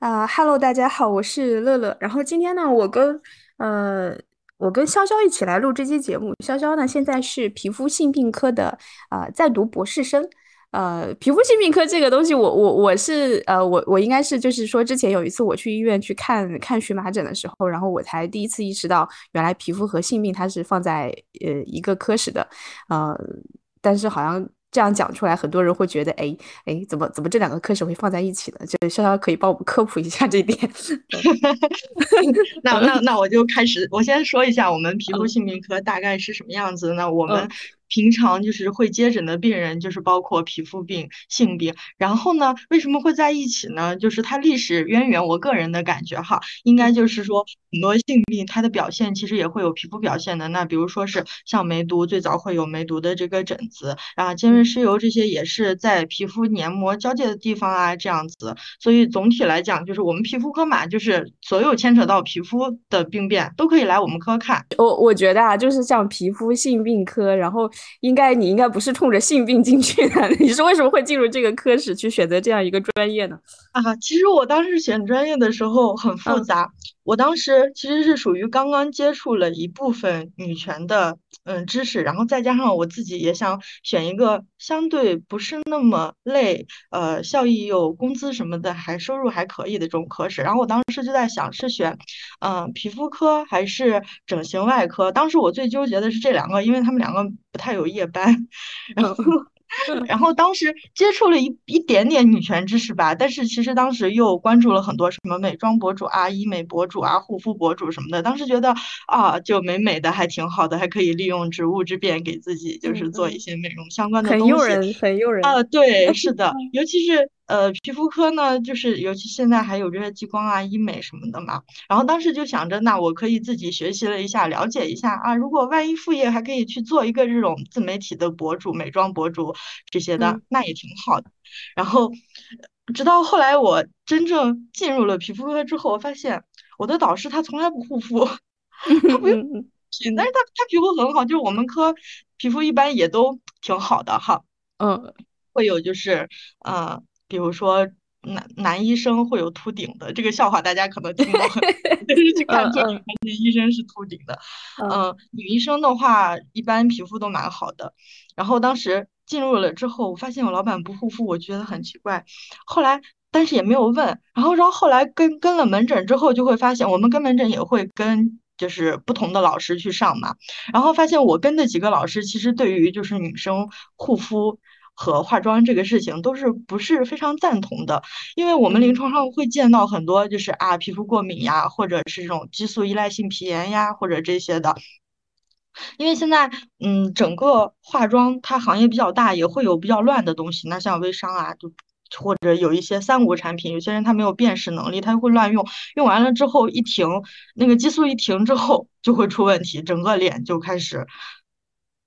啊哈喽，大家好，我是乐乐。然后今天呢，我跟呃，我跟潇潇一起来录这期节目。潇潇呢，现在是皮肤性病科的呃在读博士生。呃，皮肤性病科这个东西我，我我是呃，我我应该是就是说，之前有一次我去医院去看看荨麻疹的时候，然后我才第一次意识到，原来皮肤和性病它是放在呃一个科室的。呃，但是好像。这样讲出来，很多人会觉得，哎哎，怎么怎么这两个科室会放在一起呢？就潇潇可以帮我们科普一下这点。那那那我就开始，我先说一下我们皮肤性病科大概是什么样子。那我们。平常就是会接诊的病人，就是包括皮肤病、性病。然后呢，为什么会在一起呢？就是它历史渊源，我个人的感觉哈，应该就是说很多性病它的表现其实也会有皮肤表现的。那比如说是像梅毒，最早会有梅毒的这个疹子，然后尖锐湿疣这些也是在皮肤黏膜交界的地方啊这样子。所以总体来讲，就是我们皮肤科嘛，就是所有牵扯到皮肤的病变都可以来我们科看。我我觉得啊，就是像皮肤性病科，然后。应该你应该不是冲着性病进去的，你是为什么会进入这个科室去选择这样一个专业呢？啊，其实我当时选专业的时候很复杂。我当时其实是属于刚刚接触了一部分女权的嗯知识，然后再加上我自己也想选一个相对不是那么累，呃，效益又工资什么的还收入还可以的这种科室。然后我当时就在想是选嗯皮肤科还是整形外科。当时我最纠结的是这两个，因为他们两个不太有夜班，然后。然后当时接触了一一点点女权知识吧，但是其实当时又关注了很多什么美妆博主啊、医美博主啊、护肤博主什么的。当时觉得啊，就美美的还挺好的，还可以利用职务之便给自己就是做一些美容相关的东西，很诱人，很诱人啊！对，是的，尤其是。呃，皮肤科呢，就是尤其现在还有这些激光啊、医美什么的嘛。然后当时就想着，那我可以自己学习了一下，了解一下啊。如果万一副业还可以去做一个这种自媒体的博主、美妆博主这些的，那也挺好的。然后直到后来我真正进入了皮肤科之后，我发现我的导师他从来不护肤，他不用但是他他皮肤很好，就是我们科皮肤一般也都挺好的哈。嗯，会有就是嗯。比如说，男男医生会有秃顶的这个笑话，大家可能听过，就是去看做发现医生是秃顶的。嗯，女医生的话，一般皮肤都蛮好的。然后当时进入了之后，我发现我老板不护肤，我觉得很奇怪。后来，但是也没有问。然后，然后后来跟跟了门诊之后，就会发现我们跟门诊也会跟就是不同的老师去上嘛。然后发现我跟的几个老师，其实对于就是女生护肤。和化妆这个事情都是不是非常赞同的，因为我们临床上会见到很多就是啊皮肤过敏呀，或者是这种激素依赖性皮炎呀，或者这些的。因为现在嗯整个化妆它行业比较大，也会有比较乱的东西。那像微商啊，就或者有一些三无产品，有些人他没有辨识能力，他就会乱用，用完了之后一停，那个激素一停之后就会出问题，整个脸就开始。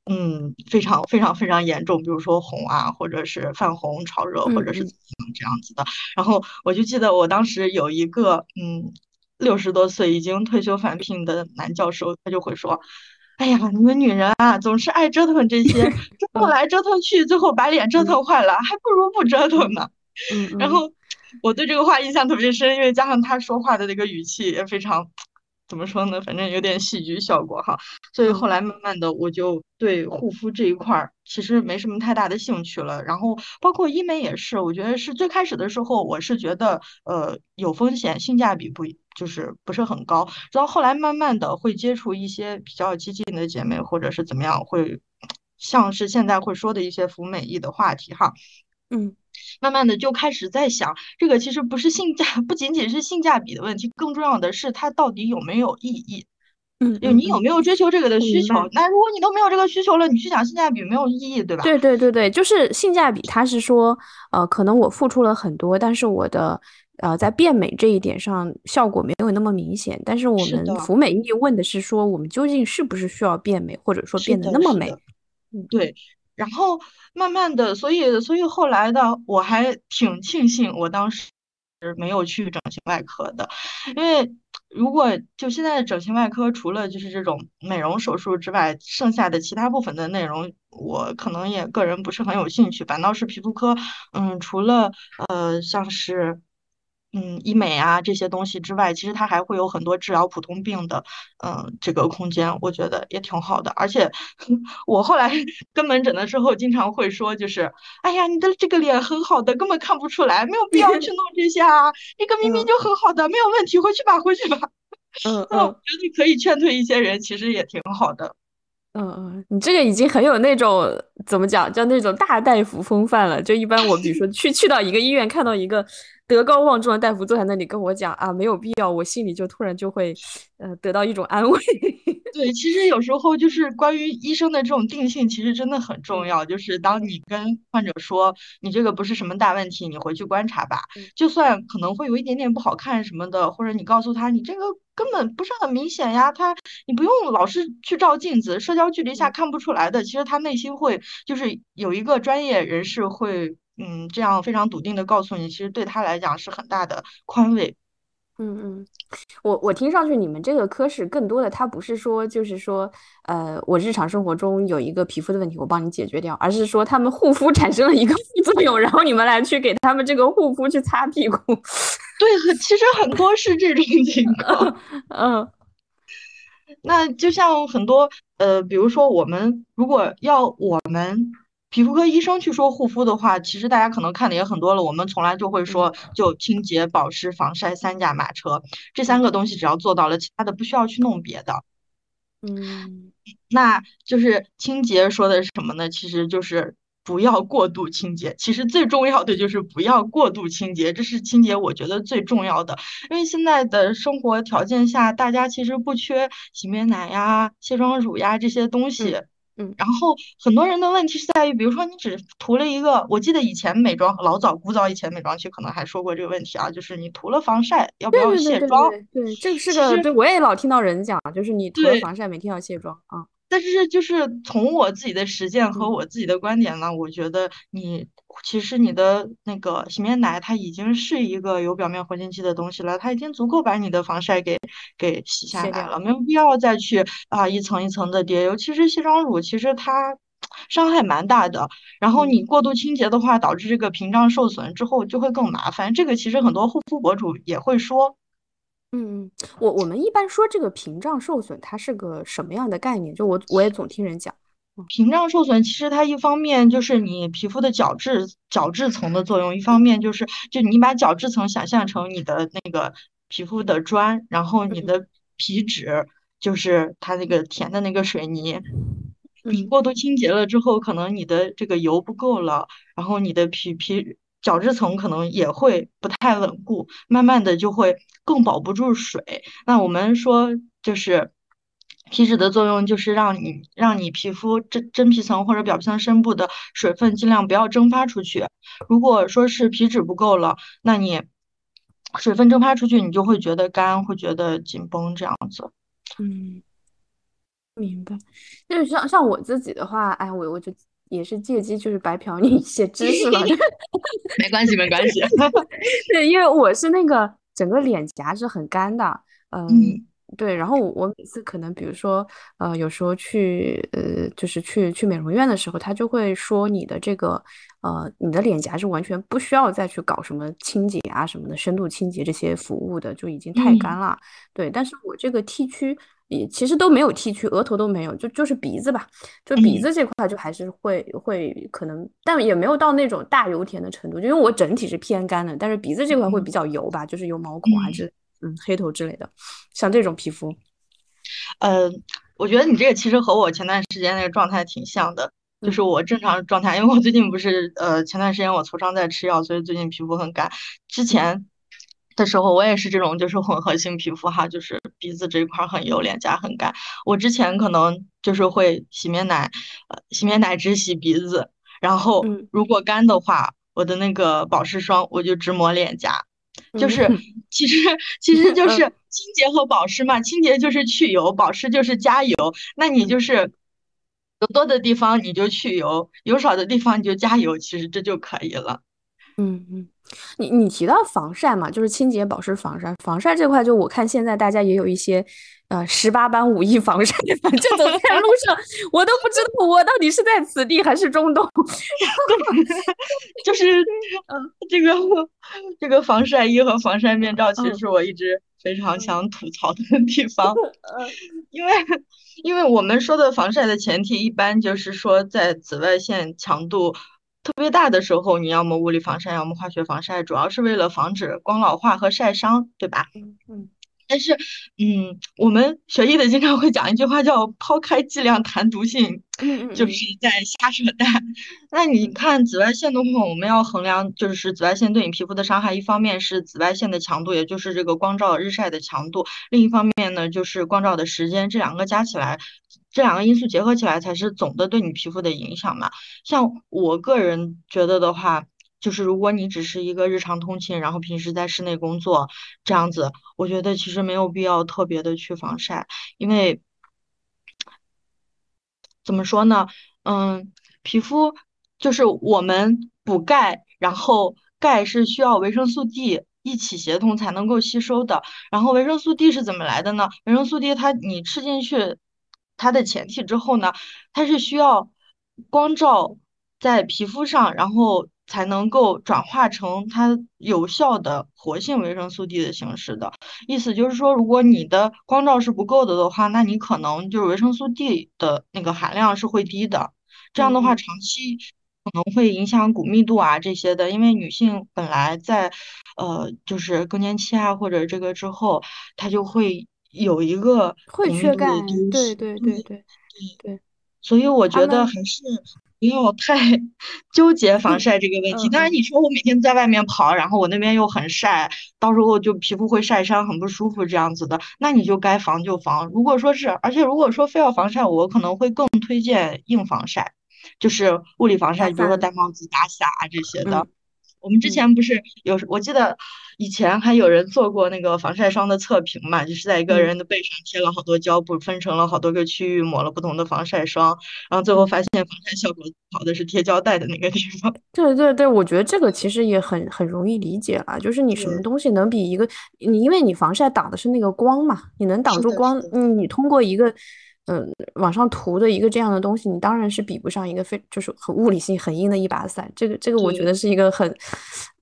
嗯，非常非常非常严重，比如说红啊，或者是泛红、潮热，或者是这样子的。然后我就记得我当时有一个嗯六十多岁已经退休返聘的男教授，他就会说：“哎呀，你们女人啊，总是爱折腾这些，折腾来折腾去，最后把脸折腾坏了，还不如不折腾呢。”嗯，然后我对这个话印象特别深，因为加上他说话的那个语气也非常。怎么说呢？反正有点戏剧效果哈，所以后来慢慢的我就对护肤这一块儿其实没什么太大的兴趣了。然后包括医美也是，我觉得是最开始的时候我是觉得呃有风险，性价比不就是不是很高。直到后来慢慢的会接触一些比较激进的姐妹或者是怎么样，会像是现在会说的一些服美役的话题哈，嗯。慢慢的就开始在想，这个其实不是性价，不仅仅是性价比的问题，更重要的是它到底有没有意义。嗯，就你有没有追求这个的需求？那如果你都没有这个需求了，你去讲性价比没有意义，对吧？对对对对，就是性价比，它是说，呃，可能我付出了很多，但是我的呃在变美这一点上效果没有那么明显。但是我们服美意问的是说，我们究竟是不是需要变美，或者说变得那么美？嗯，对。然后慢慢的，所以所以后来的我还挺庆幸，我当时没有去整形外科的，因为如果就现在整形外科，除了就是这种美容手术之外，剩下的其他部分的内容，我可能也个人不是很有兴趣。反倒是皮肤科，嗯，除了呃像是嗯，医美啊这些东西之外，其实它还会有很多治疗普通病的，嗯，这个空间，我觉得也挺好的。而且 我后来 跟门诊的时候，经常会说，就是，哎呀，你的这个脸很好的，根本看不出来，没有必要去弄 这些啊，这个明明就很好的，没有问题，回去吧，回去吧。嗯嗯，我觉得可以劝退一些人，其实也挺好的。嗯嗯，你这个已经很有那种怎么讲，叫那种大大夫风范了。就一般我比如说去去到一个医院，看到一个德高望重的大夫坐在那里跟我讲啊，没有必要，我心里就突然就会呃得到一种安慰。对，其实有时候就是关于医生的这种定性，其实真的很重要。就是当你跟患者说你这个不是什么大问题，你回去观察吧，就算可能会有一点点不好看什么的，或者你告诉他你这个。根本不是很明显呀，他你不用老是去照镜子，社交距离下看不出来的。其实他内心会就是有一个专业人士会，嗯，这样非常笃定的告诉你，其实对他来讲是很大的宽慰。嗯嗯，我我听上去你们这个科室更多的，它不是说就是说，呃，我日常生活中有一个皮肤的问题，我帮你解决掉，而是说他们护肤产生了一个副作用，然后你们来去给他们这个护肤去擦屁股。对，其实很多是这种情况。嗯，那就像很多呃，比如说我们如果要我们皮肤科医生去说护肤的话，其实大家可能看的也很多了。我们从来就会说，就清洁、保湿、防晒三驾马车，这三个东西只要做到了，其他的不需要去弄别的。嗯，那就是清洁说的是什么呢？其实就是。不要过度清洁，其实最重要的就是不要过度清洁，这是清洁我觉得最重要的。因为现在的生活条件下，大家其实不缺洗面奶呀、卸妆乳呀这些东西。嗯。然后很多人的问题是在于，比如说你只涂了一个，我记得以前美妆老早古早以前美妆区可能还说过这个问题啊，就是你涂了防晒要不要卸妆？对，这个是个对，我也老听到人讲，就是你涂了防晒每天要卸妆啊。但是，就是从我自己的实践和我自己的观点呢，我觉得你其实你的那个洗面奶，它已经是一个有表面活性剂的东西了，它已经足够把你的防晒给给洗下来了，没有必要再去啊一层一层的叠。尤其是卸妆乳，其实它伤害蛮大的。然后你过度清洁的话，导致这个屏障受损之后就会更麻烦。这个其实很多护肤博主也会说。嗯，我我们一般说这个屏障受损，它是个什么样的概念？就我我也总听人讲，屏障受损其实它一方面就是你皮肤的角质角质层的作用，一方面就是就你把角质层想象成你的那个皮肤的砖，然后你的皮脂就是它那个填的那个水泥，你过度清洁了之后，可能你的这个油不够了，然后你的皮皮。角质层可能也会不太稳固，慢慢的就会更保不住水。那我们说，就是皮脂的作用，就是让你让你皮肤真真皮层或者表皮层深部的水分尽量不要蒸发出去。如果说是皮脂不够了，那你水分蒸发出去，你就会觉得干，会觉得紧绷这样子。嗯，明白。就是像像我自己的话，哎，我我就。也是借机就是白嫖你一些知识了，没关系没关系。对，因为我是那个整个脸颊是很干的，嗯，对。然后我每次可能比如说呃有时候去呃就是去去美容院的时候，他就会说你的这个呃你的脸颊是完全不需要再去搞什么清洁啊什么的深度清洁这些服务的，就已经太干了。对，但是我这个 T 区。也其实都没有剃去，额头都没有，就就是鼻子吧，就鼻子这块就还是会会可能，但也没有到那种大油田的程度，就因为我整体是偏干的，但是鼻子这块会比较油吧，就是有毛孔还是嗯黑头之类的，像这种皮肤，呃，我觉得你这个其实和我前段时间那个状态挺像的，就是我正常状态，因为我最近不是呃前段时间我痤疮在吃药，所以最近皮肤很干，之前。的时候，我也是这种，就是混合性皮肤哈，就是鼻子这一块很油，脸颊很干。我之前可能就是会洗面奶，呃，洗面奶只洗鼻子，然后如果干的话，我的那个保湿霜我就只抹脸颊。就是 其实其实就是清洁和保湿嘛，清洁就是去油，保湿就是加油。那你就是油多的地方你就去油，油少的地方你就加油，其实这就可以了。嗯嗯，你你提到防晒嘛，就是清洁保湿防晒，防晒这块就我看现在大家也有一些呃十八般武艺防晒，反正走在路上我都不知道我到底是在此地还是中东，就是嗯。这个这个防晒衣和防晒面罩，其实是我一直非常想吐槽的地方，因为因为我们说的防晒的前提，一般就是说在紫外线强度。特别大的时候，你要么物理防晒，要么化学防晒，主要是为了防止光老化和晒伤，对吧？嗯嗯。但是，嗯，我们学医的经常会讲一句话，叫“抛开剂量谈毒性”，就是在瞎扯淡。那你看紫外线的话，我们要衡量就是紫外线对你皮肤的伤害，一方面是紫外线的强度，也就是这个光照日晒的强度；另一方面呢，就是光照的时间，这两个加起来。这两个因素结合起来才是总的对你皮肤的影响嘛。像我个人觉得的话，就是如果你只是一个日常通勤，然后平时在室内工作这样子，我觉得其实没有必要特别的去防晒，因为怎么说呢？嗯，皮肤就是我们补钙，然后钙是需要维生素 D 一起协同才能够吸收的。然后维生素 D 是怎么来的呢？维生素 D 它你吃进去。它的前提之后呢，它是需要光照在皮肤上，然后才能够转化成它有效的活性维生素 D 的形式的。意思就是说，如果你的光照是不够的的话，那你可能就是维生素 D 的那个含量是会低的。这样的话，长期可能会影响骨密度啊这些的。因为女性本来在呃就是更年期啊或者这个之后，她就会。有一个会缺钙，对对对对对，所以我觉得还是不要太 纠结防晒这个问题。当然，你说我每天在外面跑，然后我那边又很晒，到时候就皮肤会晒伤，很不舒服这样子的，那你就该防就防。如果说是，而且如果说非要防晒，我可能会更推荐硬防晒，就是物理防晒，比如说戴帽子、打伞啊这些的。我们之前不是有，我记得以前还有人做过那个防晒霜的测评嘛，就是在一个人的背上贴了好多胶布，分成了好多个区域，抹了不同的防晒霜，然后最后发现防晒效果好的是贴胶带的那个地方。对对对，我觉得这个其实也很很容易理解了，就是你什么东西能比一个你，因为你防晒挡的是那个光嘛，你能挡住光，你通过一个。嗯，往上涂的一个这样的东西，你当然是比不上一个非就是很物理性很硬的一把伞。这个这个，我觉得是一个很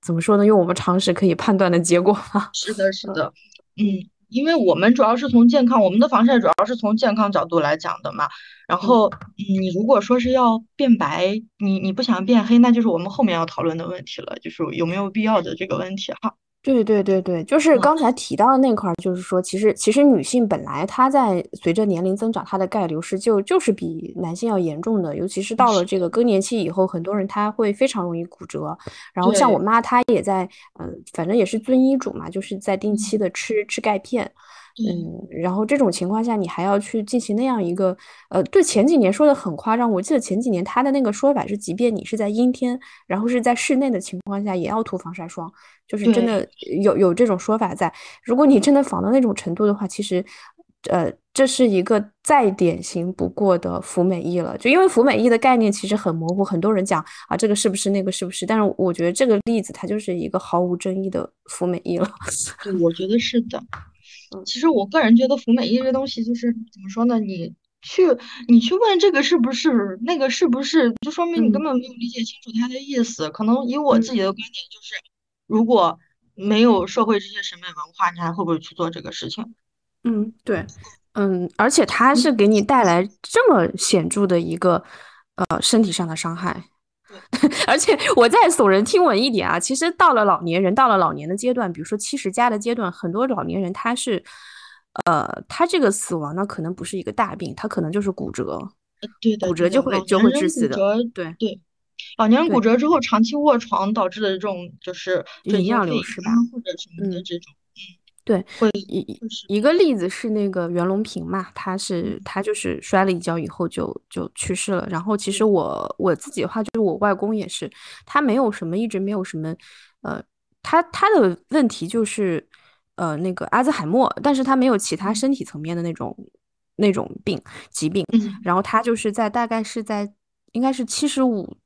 怎么说呢？用我们常识可以判断的结果吧。是的，是的，嗯，因为我们主要是从健康，我们的防晒主要是从健康角度来讲的嘛。然后，你如果说是要变白，你你不想变黑，那就是我们后面要讨论的问题了，就是有没有必要的这个问题哈。对对对对，就是刚才提到的那块儿，就是说，其实其实女性本来她在随着年龄增长，她的钙流失就就是比男性要严重的，尤其是到了这个更年期以后，很多人她会非常容易骨折。然后像我妈，她也在，嗯，反正也是遵医嘱嘛，就是在定期的吃吃钙片。嗯，然后这种情况下，你还要去进行那样一个，呃，对，前几年说的很夸张，我记得前几年他的那个说法是，即便你是在阴天，然后是在室内的情况下，也要涂防晒霜，就是真的有有这种说法在。如果你真的防到那种程度的话，其实，呃，这是一个再典型不过的服美役了。就因为服美役的概念其实很模糊，很多人讲啊，这个是不是那个是不是？但是我觉得这个例子它就是一个毫无争议的服美役了。对，我觉得是的。其实我个人觉得服美役这东西就是怎么说呢？你去你去问这个是不是那个是不是，就说明你根本没有理解清楚他的意思。可能以我自己的观点就是，如果没有社会这些审美文化，你还会不会去做这个事情？嗯，对，嗯，而且它是给你带来这么显著的一个呃身体上的伤害。而且我再耸人听闻一点啊，其实到了老年人，到了老年的阶段，比如说七十加的阶段，很多老年人他是，呃，他这个死亡呢，可能不是一个大病，他可能就是骨折，对的，骨折就会就会致死的，对对。老年人骨折之后长期卧床导致的这种就是营养流失吧，或者什么的这种。对，一一个例子是那个袁隆平嘛，他是他就是摔了一跤以后就就去世了。然后其实我我自己的话，就是我外公也是，他没有什么，一直没有什么，呃，他他的问题就是呃那个阿兹海默，但是他没有其他身体层面的那种那种病疾病。然后他就是在大概是在应该是七十五。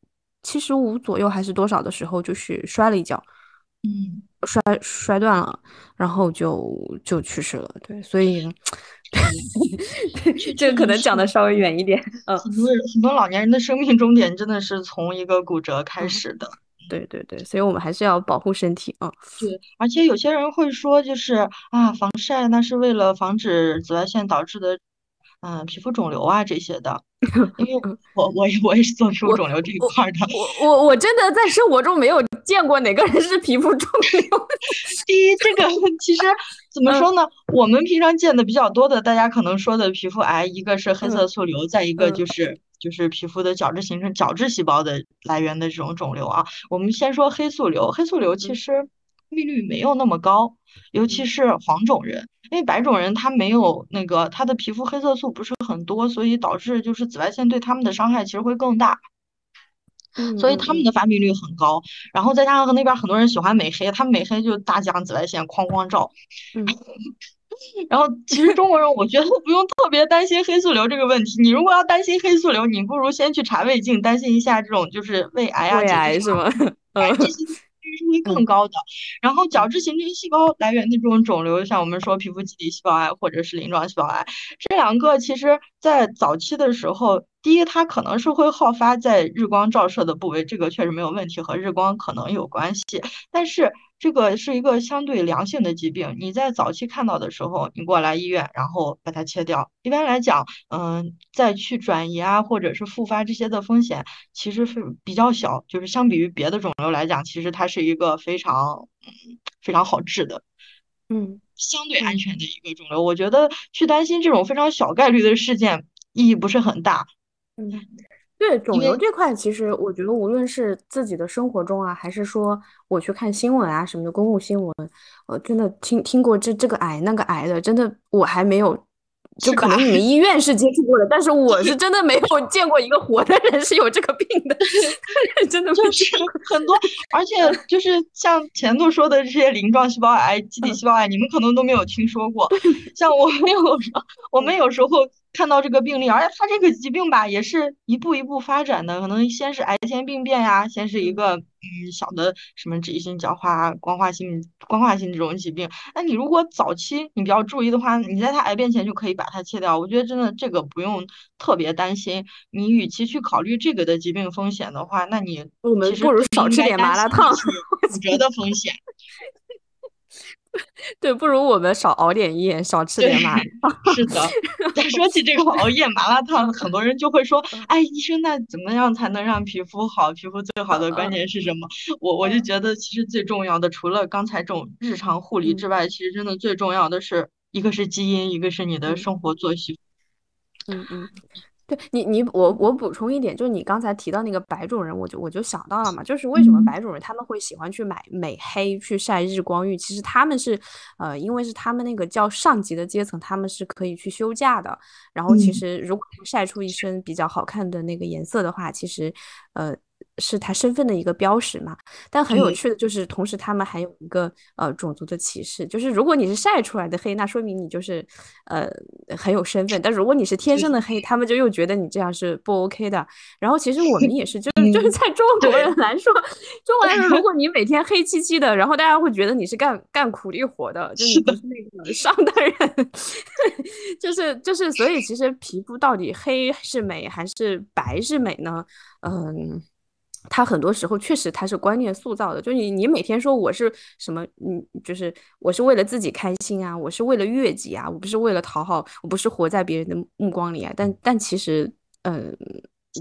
七十五左右还是多少的时候，就是摔了一跤，嗯，摔摔断了，然后就就去世了。对，所以 这个可能讲的稍微远一点。嗯，很多很多老年人的生命终点真的是从一个骨折开始的。对对对，所以我们还是要保护身体啊。对，而且有些人会说，就是啊，防晒那是为了防止紫外线导致的。嗯，皮肤肿瘤啊这些的，因为我我我也是做皮肤肿瘤这一块的。我我我真的在生活中没有见过哪个人是皮肤肿瘤。第一，这个其实 怎么说呢？我们平常见的比较多的，大家可能说的皮肤癌，一个是黑色素瘤，再一个就是就是皮肤的角质形成角质细胞的来源的这种肿瘤啊。我们先说黑素瘤，黑素瘤其实发病率没有那么高，尤其是黄种人。因为白种人他没有那个他的皮肤黑色素不是很多，所以导致就是紫外线对他们的伤害其实会更大，所以他们的发病率很高。然后再加上那边很多人喜欢美黑，他们美黑就大疆紫外线哐哐照。然后其实中国人我觉得不用特别担心黑素瘤这个问题。你如果要担心黑素瘤，你不如先去查胃镜，担心一下这种就是胃癌啊。胃癌是吗？嗯。是会更高的，然后角质形成细胞来源的这种肿瘤，像我们说皮肤基底细胞癌或者是鳞状细胞癌，这两个其实在早期的时候，第一它可能是会好发在日光照射的部位，这个确实没有问题，和日光可能有关系，但是。这个是一个相对良性的疾病，你在早期看到的时候，你过来医院，然后把它切掉。一般来讲，嗯，再去转移啊，或者是复发这些的风险其实是比较小，就是相比于别的肿瘤来讲，其实它是一个非常嗯非常好治的，嗯，相对安全的一个肿瘤。我觉得去担心这种非常小概率的事件意义不是很大，嗯。对肿瘤这块，其实我觉得无论是自己的生活中啊，还是说我去看新闻啊什么的公共新闻，呃，真的听听过这这个癌那个癌的，真的我还没有，就可能你们医院是接触过的，但是我是真的没有 见过一个活的人是有这个病的，真的就是很多，而且就是像前头说的这些鳞状细胞癌、基底细胞癌，你们可能都没有听说过，像我们有我们有时候。看到这个病例，而且他这个疾病吧，也是一步一步发展的。可能先是癌前病变呀，先是一个嗯小的什么脂溢性角化、光化性、光化性这种疾病。那你如果早期你比较注意的话，你在他癌变前就可以把它切掉。我觉得真的这个不用特别担心。你与其去考虑这个的疾病风险的话，那你我们不如少吃点麻辣烫，骨折的风险。对，不如我们少熬点夜，少吃点麻辣烫。是的，再说起这个熬夜麻辣烫，很多人就会说：“哎，医生，那怎么样才能让皮肤好？皮肤最好的关键是什么？”我我就觉得，其实最重要的，除了刚才这种日常护理之外，其实真的最重要的是一个是基因，一个是你的生活作息。嗯嗯。对你，你我我补充一点，就是你刚才提到那个白种人，我就我就想到了嘛，就是为什么白种人他们会喜欢去买美黑去晒日光浴？其实他们是，呃，因为是他们那个叫上级的阶层，他们是可以去休假的。然后其实如果晒出一身比较好看的那个颜色的话，其实，呃。是他身份的一个标识嘛？但很有趣的就是，同时他们还有一个呃种族的歧视，就是如果你是晒出来的黑，那说明你就是呃很有身份；但如果你是 天生的黑，他们就又觉得你这样是不 OK 的。然后其实我们也是，就是 就是在中 国人来说，中国人，如果你每天黑漆漆的，然后大家会觉得你是干干苦力活的，就你不是那个上的人，就是就是，所以其实皮肤到底黑是美还是白是美呢？嗯。他很多时候确实他是观念塑造的，就你你每天说我是什么，嗯，就是我是为了自己开心啊，我是为了悦己啊，我不是为了讨好，我不是活在别人的目光里啊。但但其实，嗯，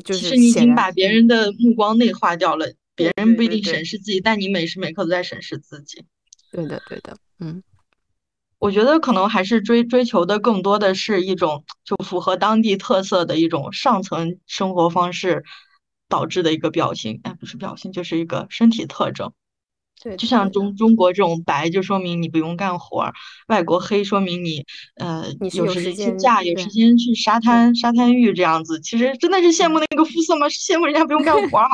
就是你已经把别人的目光内化掉了，别人不一定审视自己，但你每时每刻都在审视自己。对的，对的，嗯，我觉得可能还是追追求的更多的是一种就符合当地特色的一种上层生活方式。导致的一个表情，哎，不是表情，就是一个身体特征。对，就像中中国这种白，就说明你不用干活；外国黑，说明你呃有时间去假，有时间去沙滩沙滩浴这样子。其实真的是羡慕那个肤色吗？是羡慕人家不用干活哈。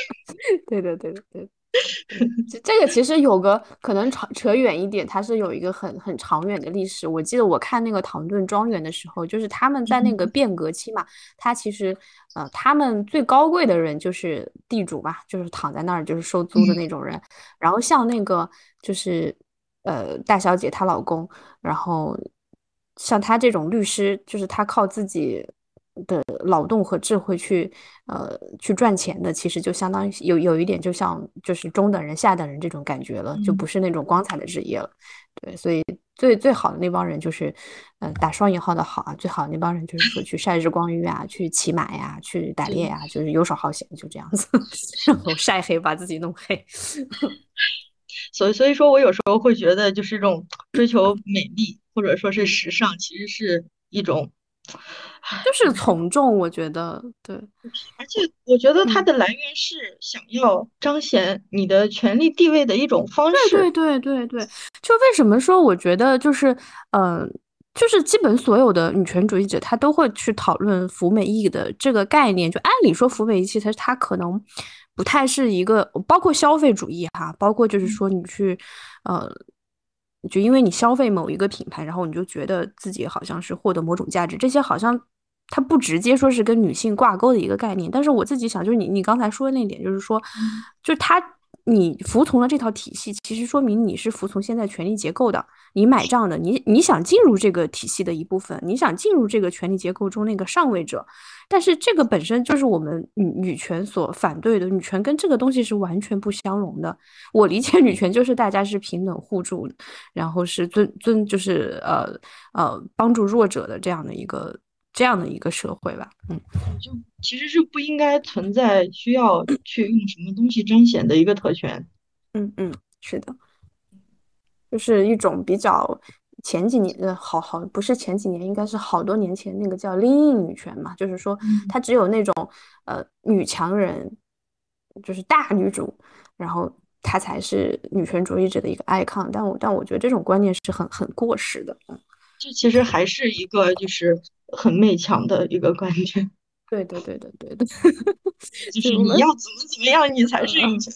对的，对的，对。这 这个其实有个可能扯扯远一点，它是有一个很很长远的历史。我记得我看那个唐顿庄园的时候，就是他们在那个变革期嘛，他其实呃，他们最高贵的人就是地主吧，就是躺在那儿就是收租的那种人。然后像那个就是呃大小姐她老公，然后像他这种律师，就是他靠自己。的劳动和智慧去，呃，去赚钱的，其实就相当于有有一点，就像就是中等人、下等人这种感觉了，就不是那种光彩的职业了。对，所以最最好的那帮人就是，嗯，打双引号的好啊，最好的那帮人就是说去晒日光浴啊，去骑马呀，去打猎呀，就是游手好闲，就这样子，然后晒黑把自己弄黑。所以，所以说我有时候会觉得，就是这种追求美丽或者说是时尚，其实是一种。就是从众，我觉得对，而且我觉得它的来源是想要彰显你的权力地位的一种方式。对对对对对，就为什么说我觉得就是，嗯，就是基本所有的女权主义者他都会去讨论服美役的这个概念。就按理说服美役其实它可能不太是一个，包括消费主义哈，包括就是说你去，呃。就因为你消费某一个品牌，然后你就觉得自己好像是获得某种价值，这些好像它不直接说是跟女性挂钩的一个概念。但是我自己想，就是你你刚才说的那点，就是说，就是他。你服从了这套体系，其实说明你是服从现在权力结构的，你买账的，你你想进入这个体系的一部分，你想进入这个权力结构中那个上位者，但是这个本身就是我们女女权所反对的，女权跟这个东西是完全不相容的。我理解女权就是大家是平等互助，然后是尊尊就是呃呃帮助弱者的这样的一个。这样的一个社会吧，嗯，就其实是不应该存在需要去用什么东西彰显的一个特权，嗯嗯，是的，就是一种比较前几年的好好不是前几年，应该是好多年前那个叫 “lean 女权”嘛，就是说她只有那种呃女强人，就是大女主，然后她才是女权主义者的一个 icon，但我但我觉得这种观念是很很过时的，嗯，这其实还是一个就是。很媚强的一个观点，对对对的对的，就是你要怎么怎么样，你才是女权，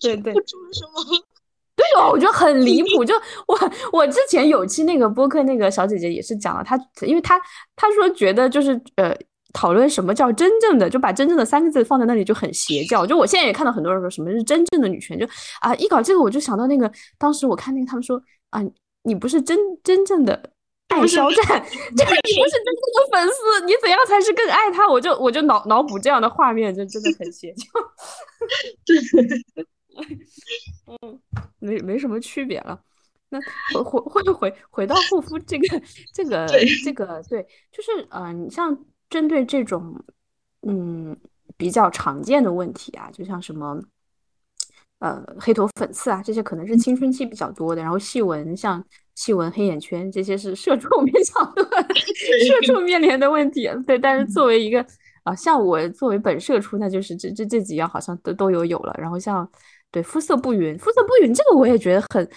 对对，对哦，我觉得很离谱。就我我之前有期那个播客，那个小姐姐也是讲了，她因为她她说觉得就是呃讨论什么叫真正的，就把真正的三个字放在那里就很邪教。就我现在也看到很多人说什么是真正的女权，就啊一搞这个我就想到那个当时我看那个他们说啊你不是真真正的。爱肖战，这个你不是真正的粉丝，你怎样才是更爱他？我就我就脑脑补这样的画面，就真的很邪教。对，嗯，没没什么区别了。那回回回回回到护肤这个这个这个对，就是呃，你像针对这种嗯比较常见的问题啊，就像什么。呃，黑头粉刺啊，这些可能是青春期比较多的。然后细纹，像细纹、黑眼圈，这些是社畜面向的 社畜面临的问题。对，但是作为一个啊，像我作为本社畜，那就是这这这几样好像都都有有了。然后像对肤色不匀，肤色不匀这个我也觉得很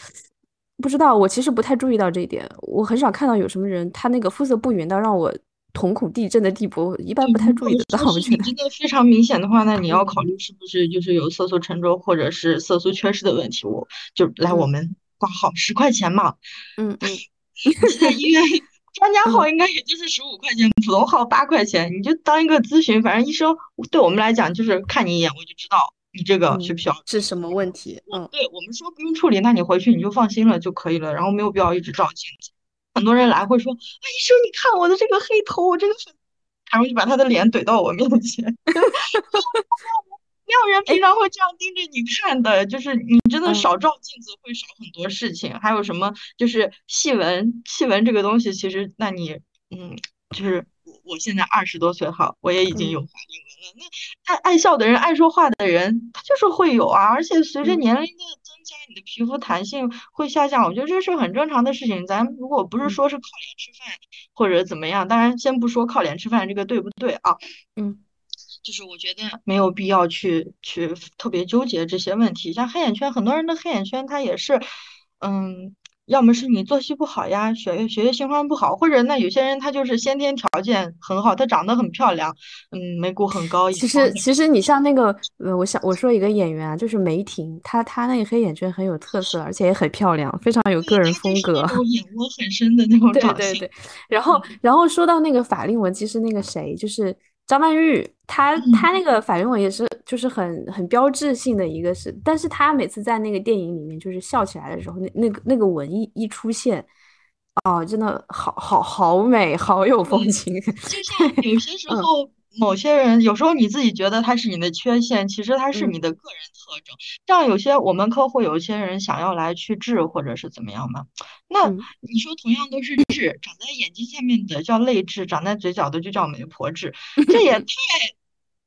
不知道，我其实不太注意到这一点。我很少看到有什么人他那个肤色不匀到让我。瞳孔地震的地步，一般不太注意得到。我觉得真的非常明显的话，那你要考虑是不是就是有色素沉着或者是色素缺失的问题。我就来我们挂号十块钱嘛，嗯 嗯，在医院专家号应该也就是十五块钱，普通号八块钱，你就当一个咨询，反正医生对我们来讲就是看你一眼我就知道你这个需不需要是什么问题。嗯，对我们说不用处理，那你回去你就放心了就可以了，然后没有必要一直照镜子。很多人来会说：“啊医生，你看我的这个黑头，我这个粉，然后就把他的脸怼到我面前。没有人平常会这样盯着你看的，就是你真的少照镜子会少很多事情。还有什么就是细纹，细纹这个东西，其实那你，嗯，就是我我现在二十多岁哈，我也已经有法令纹了。那爱爱笑的人，爱说话的人，他就是会有啊。而且随着年龄的。你的皮肤弹性会下降，我觉得这是很正常的事情。咱如果不是说是靠脸吃饭或者怎么样，当然先不说靠脸吃饭这个对不对啊？嗯，就是我觉得没有必要去去特别纠结这些问题。像黑眼圈，很多人的黑眼圈它也是，嗯，要么是你作息不好呀，血液血液循环不好，或者那有些人他就是先天条件很好，他长得很漂亮，嗯，眉骨很高。其实其实你像那个，呃，我想我说一个演员啊，就是梅婷，她她那个黑眼圈很有特色，而且也很漂亮，非常有个人风格。眼窝很深的那种。对对对。然后然后说到那个法令纹，其实那个谁就是。张曼玉，她她那个法令纹也是，就是很很标志性的一个是，但是他每次在那个电影里面，就是笑起来的时候，那那个那个纹一一出现，哦，真的好好好美，好有风情。就 像有些时候。某些人有时候你自己觉得他是你的缺陷，其实他是你的个人特征。像有些我们客户有一些人想要来去痣或者是怎么样嘛，那你说同样都是痣，长在眼睛下面的叫泪痣，长在嘴角的就叫媒婆痣，这也 太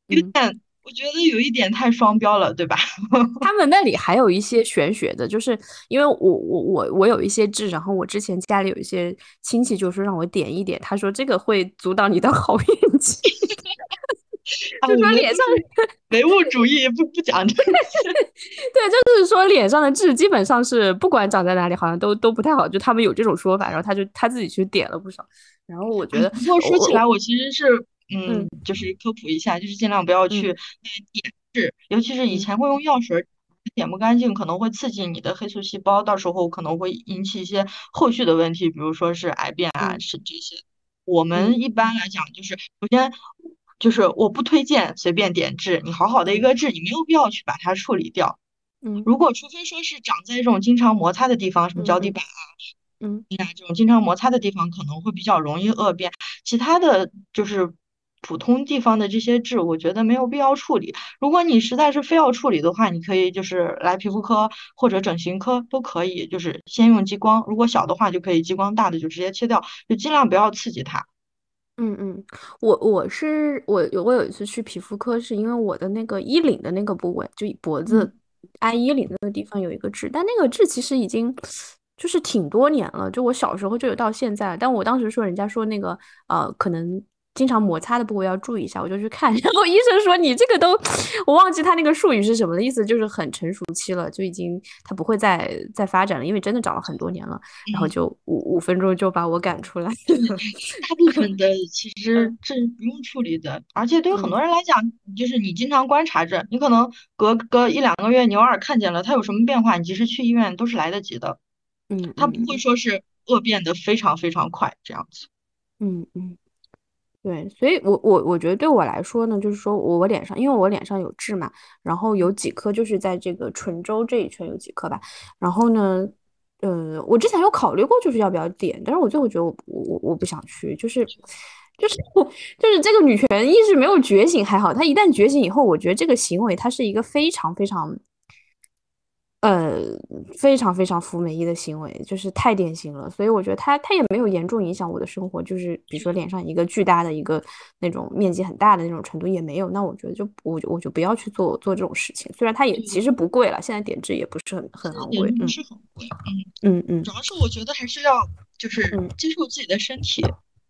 有点，我觉得有一点太双标了，对吧？他们那里还有一些玄学的，就是因为我我我我有一些痣，然后我之前家里有一些亲戚就说让我点一点，他说这个会阻挡你的好运气。就说脸上唯物主义不不讲这个，对，就是说脸上的痣基本上是不管长在哪里，好像都都不太好。就他们有这种说法，然后他就他自己去点了不少。然后我觉得，不过说起来，我其实是嗯，就是科普一下，就是尽量不要去点痣，尤其是以前会用药水点不干净，可能会刺激你的黑素细胞，到时候可能会引起一些后续的问题，比如说是癌变啊，是这些。我们一般来讲，就是首先。就是我不推荐随便点痣，你好好的一个痣，你没有必要去把它处理掉。嗯，如果除非说是长在这种经常摩擦的地方，什么脚底板啊，嗯，啊这种经常摩擦的地方可能会比较容易恶变。其他的就是普通地方的这些痣，我觉得没有必要处理。如果你实在是非要处理的话，你可以就是来皮肤科或者整形科都可以，就是先用激光，如果小的话就可以激光，大的就直接切掉，就尽量不要刺激它。嗯嗯，我我是我有我有一次去皮肤科，是因为我的那个衣领的那个部位，就脖子挨衣领那个地方有一个痣，但那个痣其实已经就是挺多年了，就我小时候就有到现在，但我当时说人家说那个呃可能。经常摩擦的部位要注意一下，我就去看，然后医生说你这个都，我忘记他那个术语是什么的意思，就是很成熟期了，就已经他不会再再发展了，因为真的长了很多年了，然后就五五分钟就把我赶出来。大部分 的其实这不用处理的，而且对于很多人来讲，就是你经常观察着，你可能隔隔一两个月，你偶尔看见了它有什么变化，你及时去医院都是来得及的。嗯，它不会说是恶变的非常非常快这样子。嗯嗯。对，所以，我我我觉得对我来说呢，就是说我我脸上，因为我脸上有痣嘛，然后有几颗就是在这个唇周这一圈有几颗吧，然后呢，呃，我之前有考虑过就是要不要点，但是我最后觉得我我我不想去，就是就是就是这个女权意识没有觉醒还好，她一旦觉醒以后，我觉得这个行为它是一个非常非常。呃，非常非常服美役的行为，就是太典型了，所以我觉得他他也没有严重影响我的生活，就是比如说脸上一个巨大的一个那种面积很大的那种程度也没有，那我觉得就我我就不要去做做这种事情。虽然它也其实不贵了，现在点痣也不是很很昂贵，不是很贵，嗯嗯嗯，主要是我觉得还是要就是接受自己的身体。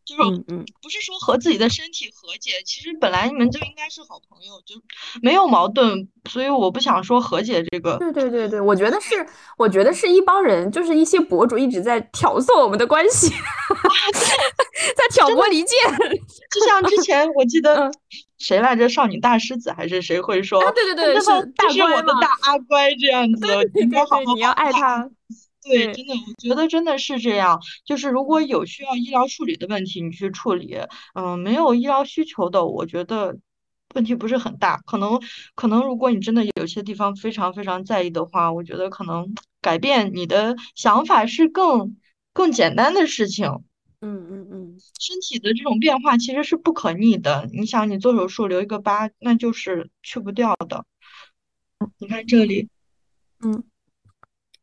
就是，嗯，不是说和自己的身体和解，其实本来你们就应该是好朋友，就没有矛盾，所以我不想说和解这个。对对对对，我觉得是，我觉得是一帮人，就是一些博主一直在挑唆我们的关系，在挑拨离间。就像之前我记得谁来着，少女大狮子还是谁会说，对对对，是大乖的大阿乖这样子，应该好好，你要爱他。对，真的，我觉得真的是这样。就是如果有需要医疗处理的问题，你去处理。嗯，没有医疗需求的，我觉得问题不是很大。可能，可能如果你真的有些地方非常非常在意的话，我觉得可能改变你的想法是更更简单的事情。嗯嗯嗯，身体的这种变化其实是不可逆的。你想，你做手术留一个疤，那就是去不掉的。你看这里，嗯。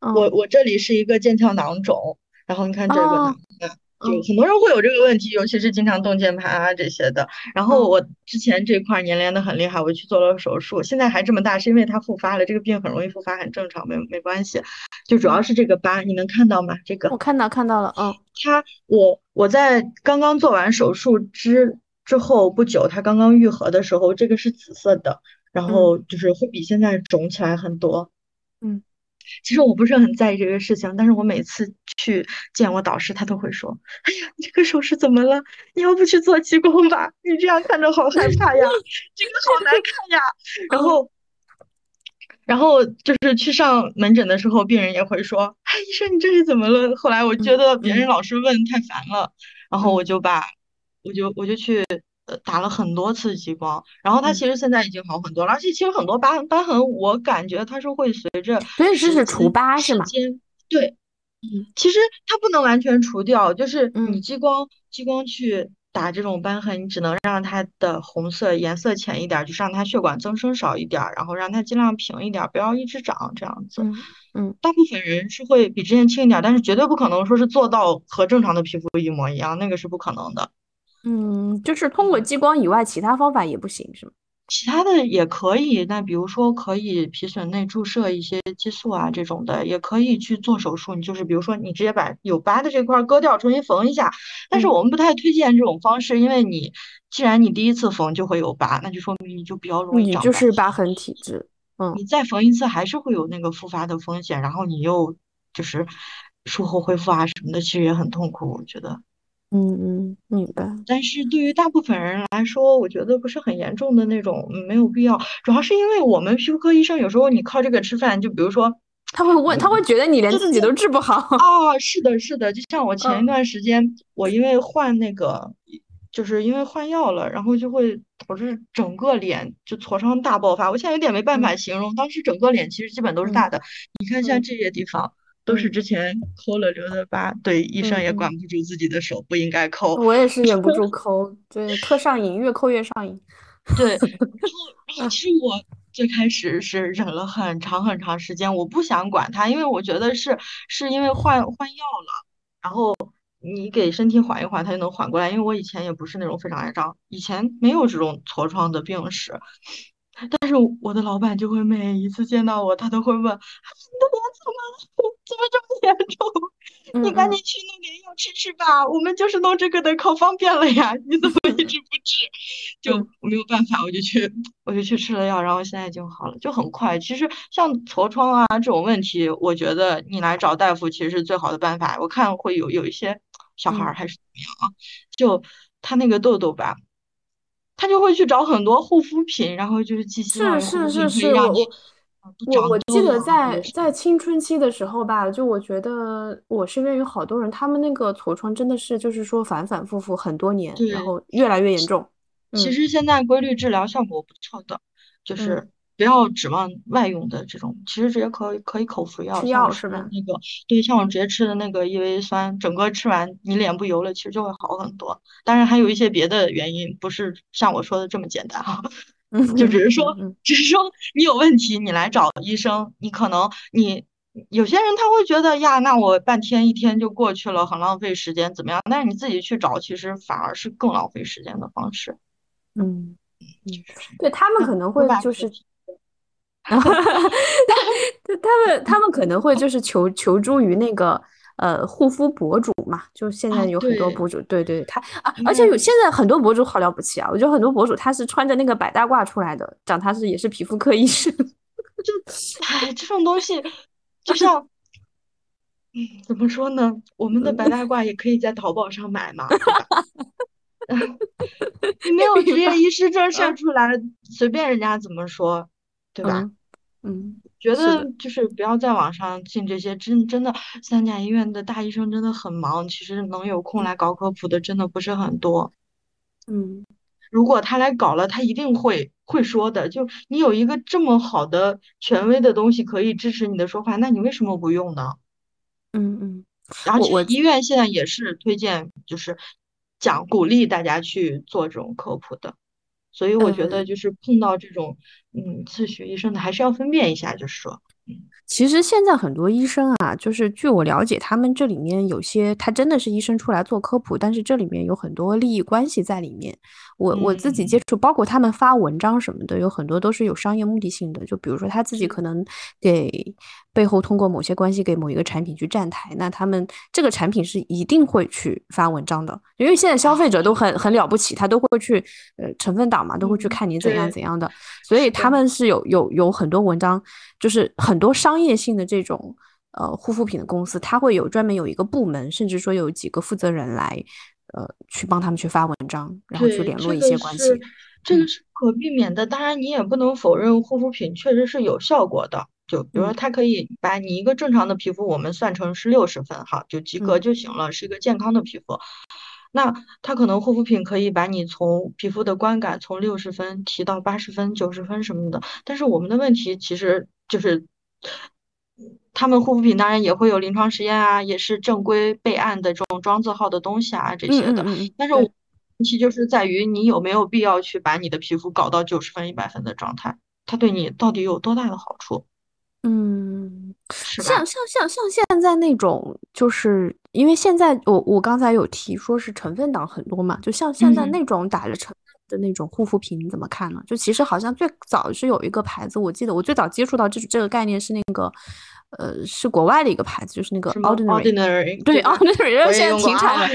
我我这里是一个腱鞘囊肿，然后你看这个囊，就很多人会有这个问题，尤其是经常动键盘啊这些的。然后我之前这块粘连的很厉害，我去做了手术，现在还这么大，是因为它复发了。这个病很容易复发，很正常，没没关系。就主要是这个疤，你能看到吗？这个我看到看到了，嗯，它我我在刚刚做完手术之之后不久，它刚刚愈合的时候，这个是紫色的，然后就是会比现在肿起来很多，嗯。其实我不是很在意这个事情，但是我每次去见我导师，他都会说：“哎呀，你这个手是怎么了？你要不去做激光吧？你这样看着好害怕呀，这个好难看呀。”然后，然后就是去上门诊的时候，病人也会说：“哎，医生，你这是怎么了？”后来我觉得别人老是问太烦了，然后我就把，我就我就去。打了很多次激光，然后他其实现在已经好很多了，而且其实很多疤疤痕，我感觉它是会随着所以这是除疤是吗？对，嗯，其实它不能完全除掉，就是你激光激光去打这种斑痕，你只能让它的红色颜色浅一点，就是让它血管增生少一点，然后让它尽量平一点，不要一直长这样子。嗯，大部分人是会比之前轻一点，但是绝对不可能说是做到和正常的皮肤一模一样，那个是不可能的。嗯，就是通过激光以外，其他方法也不行，是吗？其他的也可以，那比如说可以皮损内注射一些激素啊，这种的也可以去做手术。你就是比如说你直接把有疤的这块割掉，重新缝一下。但是我们不太推荐这种方式，因为你既然你第一次缝就会有疤，那就说明你就比较容易长。你就是疤痕体质，嗯，你再缝一次还是会有那个复发的风险，然后你又就是术后恢复啊什么的，其实也很痛苦，我觉得。嗯嗯，明白。但是对于大部分人来说，我觉得不是很严重的那种，没有必要。主要是因为我们皮肤科医生有时候你靠这个吃饭，就比如说他会问，他会觉得你连自己都治不好。哦，是的，是的。就像我前一段时间，我因为换那个，就是因为换药了，然后就会导致整个脸就痤疮大爆发。我现在有点没办法形容，当时整个脸其实基本都是大的。你看像这些地方。都是之前抠了留的疤，对医生也管不住自己的手，不应该抠。我也是忍不住 抠，对，特上瘾，越抠越上瘾。对，然后其实我最开始是忍了很长很长时间，我不想管它，因为我觉得是是因为换换药了，然后你给身体缓一缓，它就能缓过来。因为我以前也不是那种非常爱长，以前没有这种痤疮的病史。但是我的老板就会每一次见到我，他都会问：“你的脸怎么了？怎么这么严重？你赶紧去弄点药吃吃吧。我们就是弄这个的，可方便了呀。你怎么 一直不治？就没有办法，我就去，我就去吃了药，然后现在已经好了，就很快。其实像痤疮啊这种问题，我觉得你来找大夫其实是最好的办法。我看会有有一些小孩还是怎么样啊？就他那个痘痘吧。他就会去找很多护肤品，然后就是寄希望是是是是，我我我记得在在青春期的时候吧，就我觉得我身边有好多人，他们那个痤疮真的是就是说反反复复很多年，然后越来越严重。其实现在规律治疗效果不错的，就是。不要指望外用的这种，其实直接可以可以口服药，吃药是吧？那个对，像我直接吃的那个异维酸，整个吃完你脸不油了，其实就会好很多。当然还有一些别的原因，不是像我说的这么简单哈。就只是说，只是说你有问题，你来找医生，你可能你有些人他会觉得呀，那我半天一天就过去了，很浪费时间，怎么样？但是你自己去找，其实反而是更浪费时间的方式。嗯嗯，对他们可能会就是。哈哈哈哈他们他们可能会就是求求助于那个呃护肤博主嘛，就现在有很多博主，对对，他啊，而且有现在很多博主好了不起啊，我觉得很多博主他是穿着那个白大褂出来的，讲他是也是皮肤科医生，就哎这种东西，就像嗯 怎么说呢，我们的白大褂也可以在淘宝上买嘛，你没有职业医师证晒出来，随便人家怎么说。对吧？嗯，觉得就是不要在网上进这些，真真的三甲医院的大医生真的很忙，其实能有空来搞科普的真的不是很多。嗯，如果他来搞了，他一定会会说的。就你有一个这么好的权威的东西可以支持你的说法，那你为什么不用呢？嗯嗯。然后医院现在也是推荐，就是讲鼓励大家去做这种科普的。所以我觉得，就是碰到这种，嗯，自学医生的，还是要分辨一下，就是说，嗯。其实现在很多医生啊，就是据我了解，他们这里面有些他真的是医生出来做科普，但是这里面有很多利益关系在里面。我我自己接触，包括他们发文章什么的，有很多都是有商业目的性的。就比如说他自己可能给背后通过某些关系给某一个产品去站台，那他们这个产品是一定会去发文章的，因为现在消费者都很很了不起，他都会去呃成分党嘛，都会去看你怎样怎样的，所以他们是有有有很多文章，就是很。多商业性的这种呃护肤品的公司，它会有专门有一个部门，甚至说有几个负责人来呃去帮他们去发文章，然后去联络一些关系。这个是可避免的，当然你也不能否认护肤品确实是有效果的。就比如说，它可以把你一个正常的皮肤，我们算成是六十分，哈，就及格就行了，是一个健康的皮肤。那它可能护肤品可以把你从皮肤的观感从六十分提到八十分、九十分什么的。但是我们的问题其实就是，他们护肤品当然也会有临床实验啊，也是正规备案的这种装字号的东西啊这些的。但是问题就是在于你有没有必要去把你的皮肤搞到九十分、一百分的状态，它对你到底有多大的好处？嗯，像像像像现在那种，就是因为现在我我刚才有提说是成分党很多嘛，就像现在那种打着成分的那种护肤品，你怎么看呢？就其实好像最早是有一个牌子，我记得我最早接触到这这个概念是那个，呃，是国外的一个牌子，就是那个 Ordinary，对 Ordinary，然后现在停产了，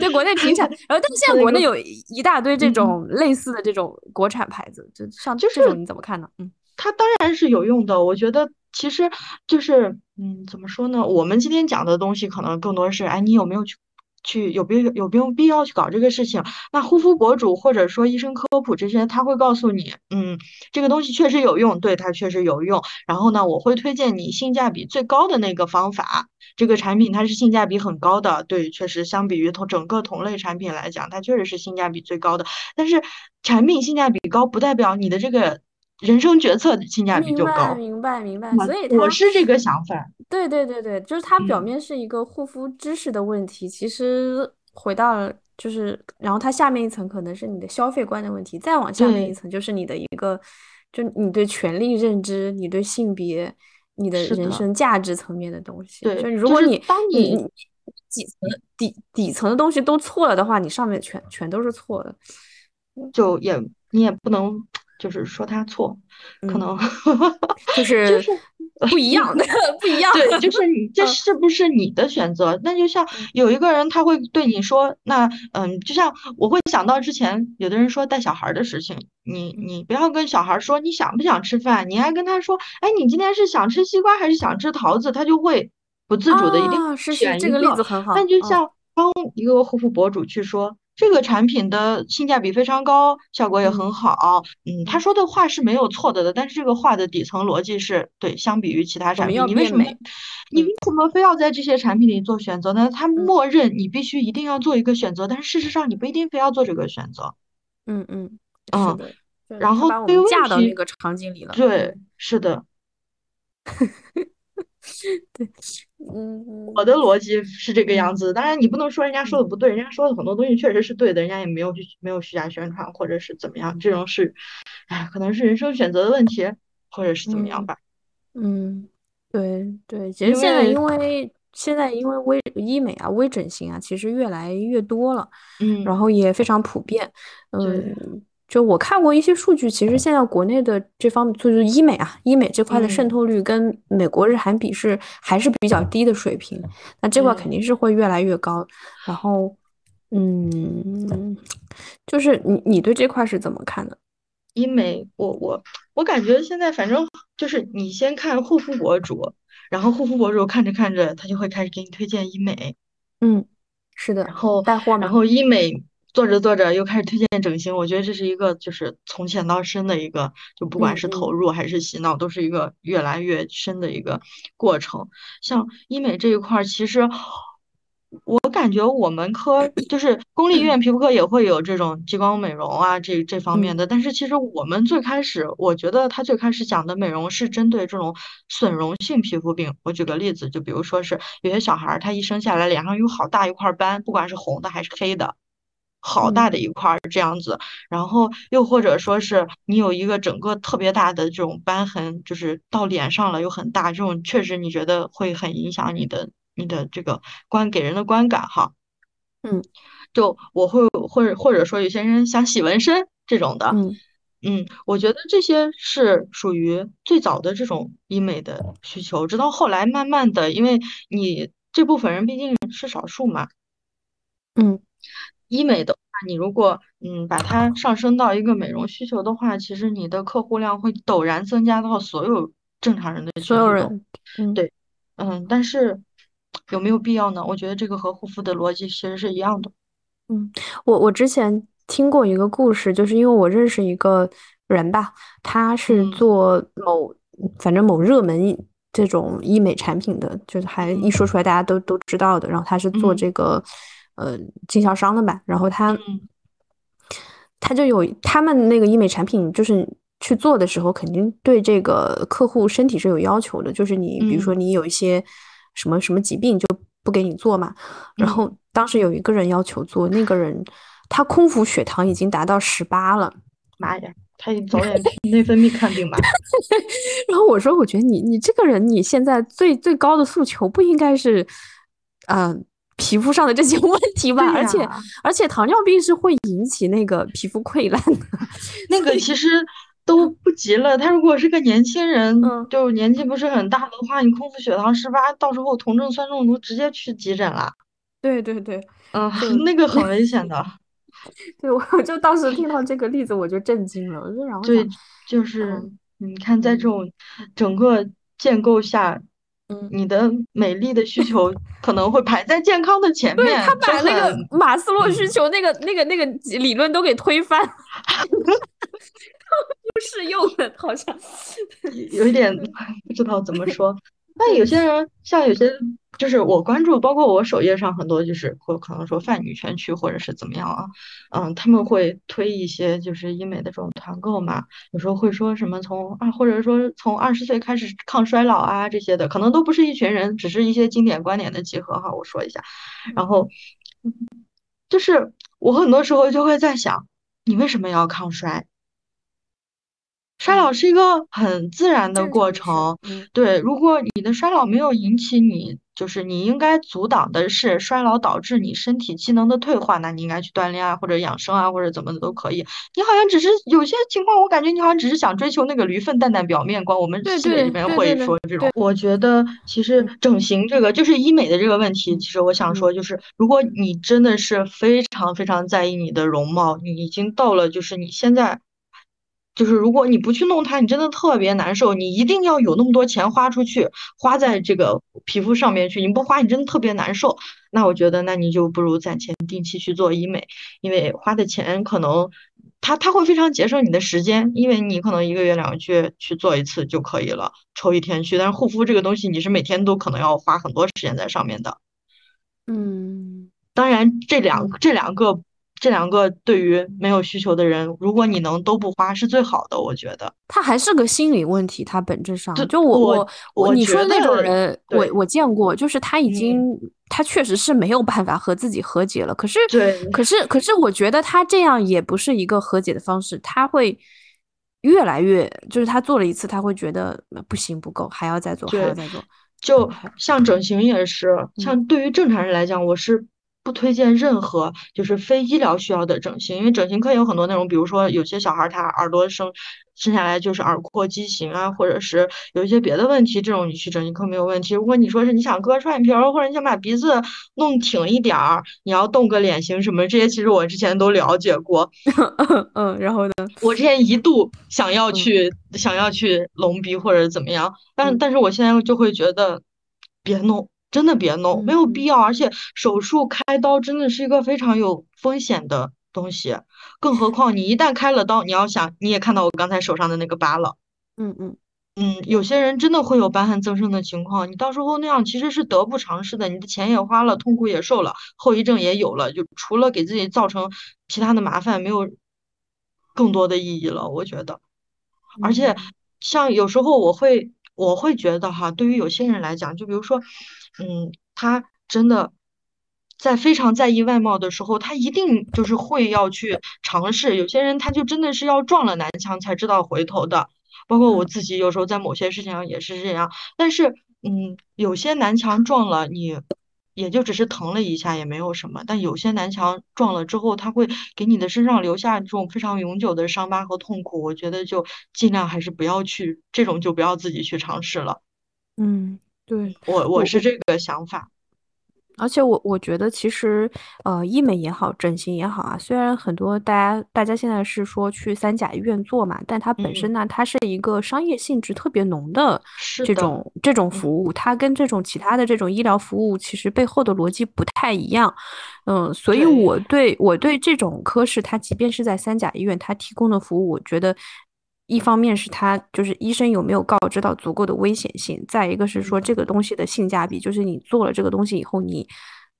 对，国内停产，然后但是现在国内有一大堆这种类似的这种国产牌子，就像这种你怎么看呢？嗯，它当然是有用的，我觉得。其实就是，嗯，怎么说呢？我们今天讲的东西可能更多是，哎，你有没有去，去有必有没有必要去搞这个事情？那护肤博主或者说医生科普这些，他会告诉你，嗯，这个东西确实有用，对它确实有用。然后呢，我会推荐你性价比最高的那个方法。这个产品它是性价比很高的，对，确实相比于同整个同类产品来讲，它确实是性价比最高的。但是产品性价比高，不代表你的这个。人生决策的性价比就高，明白明白明白，所以我是这个想法。对对对对，就是它表面是一个护肤知识的问题，其实回到了就是，然后它下面一层可能是你的消费观的问题，再往下面一层就是你的一个，就你对权力认知、你对性别、你的人生价值层面的东西。对，就如果你当你底层底底层的东西都错了的话，你上面全全都是错的，就也你也不能。就是说他错，可能 就是就是不一样的，不一样。对，就是你这是不是你的选择？那就像有一个人他会对你说，那嗯，就像我会想到之前有的人说带小孩的事情，你你不要跟小孩说你想不想吃饭，你还跟他说，哎，你今天是想吃西瓜还是想吃桃子？他就会不自主的一定选一个。这个例子很好。那就像当一个护肤博主去说。这个产品的性价比非常高，效果也很好。嗯，他说的话是没有错的的，但是这个话的底层逻辑是对，相比于其他产品，你为什么你为什么非要在这些产品里做选择呢？他默认你必须一定要做一个选择，但是事实上你不一定非要做这个选择。嗯嗯嗯，然后对嫁到那个场景里了。对，是的。对，嗯，我的逻辑是这个样子。当然，你不能说人家说的不对，人家说的很多东西确实是对的，人家也没有去没有虚假宣传或者是怎么样，这种是，哎，可能是人生选择的问题，或者是怎么样吧。嗯，对对，其实现在因为现在因为微医美啊、微整形啊，其实越来越多了，嗯，然后也非常普遍，嗯。就我看过一些数据，其实现在国内的这方面就是医美啊，医美这块的渗透率跟美国、日韩比是还是比较低的水平。那这块肯定是会越来越高。然后，嗯，就是你你对这块是怎么看的？医美，我我我感觉现在反正就是你先看护肤博主，然后护肤博主看着看着，他就会开始给你推荐医美。嗯，是的。然后带货然后医美。做着做着又开始推荐整形，我觉得这是一个就是从浅到深的一个，就不管是投入还是洗脑，都是一个越来越深的一个过程。像医美这一块，其实我感觉我们科就是公立医院皮肤科也会有这种激光美容啊这这方面的，但是其实我们最开始，我觉得他最开始讲的美容是针对这种损容性皮肤病。我举个例子，就比如说是有些小孩儿他一生下来脸上有好大一块斑，不管是红的还是黑的。好大的一块儿这样子，然后又或者说是你有一个整个特别大的这种斑痕，就是到脸上了又很大，这种确实你觉得会很影响你的你的这个观给人的观感哈。嗯，就我会或者或者说有些人想洗纹身这种的，嗯。嗯，我觉得这些是属于最早的这种医美的需求，直到后来慢慢的，因为你这部分人毕竟是少数嘛，嗯。医美的话，你如果嗯把它上升到一个美容需求的话，其实你的客户量会陡然增加到所有正常人的所有人，嗯，对，嗯，但是有没有必要呢？我觉得这个和护肤的逻辑其实是一样的。嗯，我我之前听过一个故事，就是因为我认识一个人吧，他是做某反正某热门这种医美产品的，就是还一说出来大家都都知道的。然后他是做这个呃经销商的吧，然后他他就有他们那个医美产品，就是去做的时候，肯定对这个客户身体是有要求的，就是你比如说你有一些什么什么疾病就不给你做嘛，然后。当时有一个人要求做，那个人他空腹血糖已经达到十八了，妈呀，他早点去内分泌看病吧。然后我说，我觉得你你这个人，你现在最最高的诉求不应该是，呃，皮肤上的这些问题吧？而且而且糖尿病是会引起那个皮肤溃烂的，那个其实都不急了。他如果是个年轻人，就年纪不是很大的话，你空腹血糖十八，到时候酮症酸中毒，直接去急诊了。对对对，嗯，那个很危险的。对，我就当时听到这个例子，我就震惊了。我就然后对，就是你看，在这种整个建构下，嗯，你的美丽的需求可能会排在健康的前面。对他把那个马斯洛需求那个那个那个理论都给推翻，不适用的，好像有一点不知道怎么说。但有些人像有些。就是我关注，包括我首页上很多，就是会可能说泛女权区或者是怎么样啊，嗯，他们会推一些就是医美的这种团购嘛，有时候会说什么从二或者说从二十岁开始抗衰老啊这些的，可能都不是一群人，只是一些经典观点的集合哈。我说一下，然后就是我很多时候就会在想，你为什么要抗衰？衰老是一个很自然的过程，对。如果你的衰老没有引起你，就是你应该阻挡的是衰老导致你身体机能的退化，那你应该去锻炼啊，或者养生啊，或者怎么的都可以。你好像只是有些情况，我感觉你好像只是想追求那个驴粪蛋蛋表面光。我们医美这边会说这种。我觉得其实整形这个就是医美的这个问题，其实我想说就是，如果你真的是非常非常在意你的容貌，你已经到了就是你现在。就是如果你不去弄它，你真的特别难受。你一定要有那么多钱花出去，花在这个皮肤上面去。你不花，你真的特别难受。那我觉得，那你就不如攒钱定期去做医美，因为花的钱可能，它它会非常节省你的时间，因为你可能一个月两个月去做一次就可以了，抽一天去。但是护肤这个东西，你是每天都可能要花很多时间在上面的。嗯，当然这两这两个。这两个对于没有需求的人，如果你能都不花，是最好的。我觉得他还是个心理问题，他本质上就我我我你说的那种人，我我见过，就是他已经他确实是没有办法和自己和解了。可是对，可是可是我觉得他这样也不是一个和解的方式，他会越来越就是他做了一次，他会觉得不行不够，还要再做，还要再做。就像整形也是，像对于正常人来讲，我是。不推荐任何就是非医疗需要的整形，因为整形科有很多内容，比如说有些小孩他耳朵生生下来就是耳廓畸形啊，或者是有一些别的问题，这种你去整形科没有问题。如果你说是你想割双眼皮儿，或者你想把鼻子弄挺一点儿，你要动个脸型什么，这些其实我之前都了解过。嗯，然后呢？我之前一度想要去想要去隆鼻或者怎么样，但但是我现在就会觉得别弄。真的别弄，没有必要。而且手术开刀真的是一个非常有风险的东西，更何况你一旦开了刀，你要想，你也看到我刚才手上的那个疤了。嗯嗯嗯，有些人真的会有瘢痕增生的情况，你到时候那样其实是得不偿失的，你的钱也花了，痛苦也受了，后遗症也有了，就除了给自己造成其他的麻烦，没有更多的意义了。我觉得，而且像有时候我会我会觉得哈，对于有些人来讲，就比如说。嗯，他真的在非常在意外貌的时候，他一定就是会要去尝试。有些人他就真的是要撞了南墙才知道回头的，包括我自己有时候在某些事情上也是这样。但是，嗯，有些南墙撞了你，也就只是疼了一下，也没有什么。但有些南墙撞了之后，他会给你的身上留下这种非常永久的伤疤和痛苦。我觉得就尽量还是不要去这种，就不要自己去尝试了。嗯。对我我是这个想法，而且我我觉得其实，呃，医美也好，整形也好啊，虽然很多大家大家现在是说去三甲医院做嘛，但它本身呢，它是一个商业性质特别浓的这种这种服务，它跟这种其他的这种医疗服务其实背后的逻辑不太一样。嗯，所以我对我对这种科室，它即便是在三甲医院，它提供的服务，我觉得。一方面是他就是医生有没有告知到足够的危险性，再一个是说这个东西的性价比，就是你做了这个东西以后，你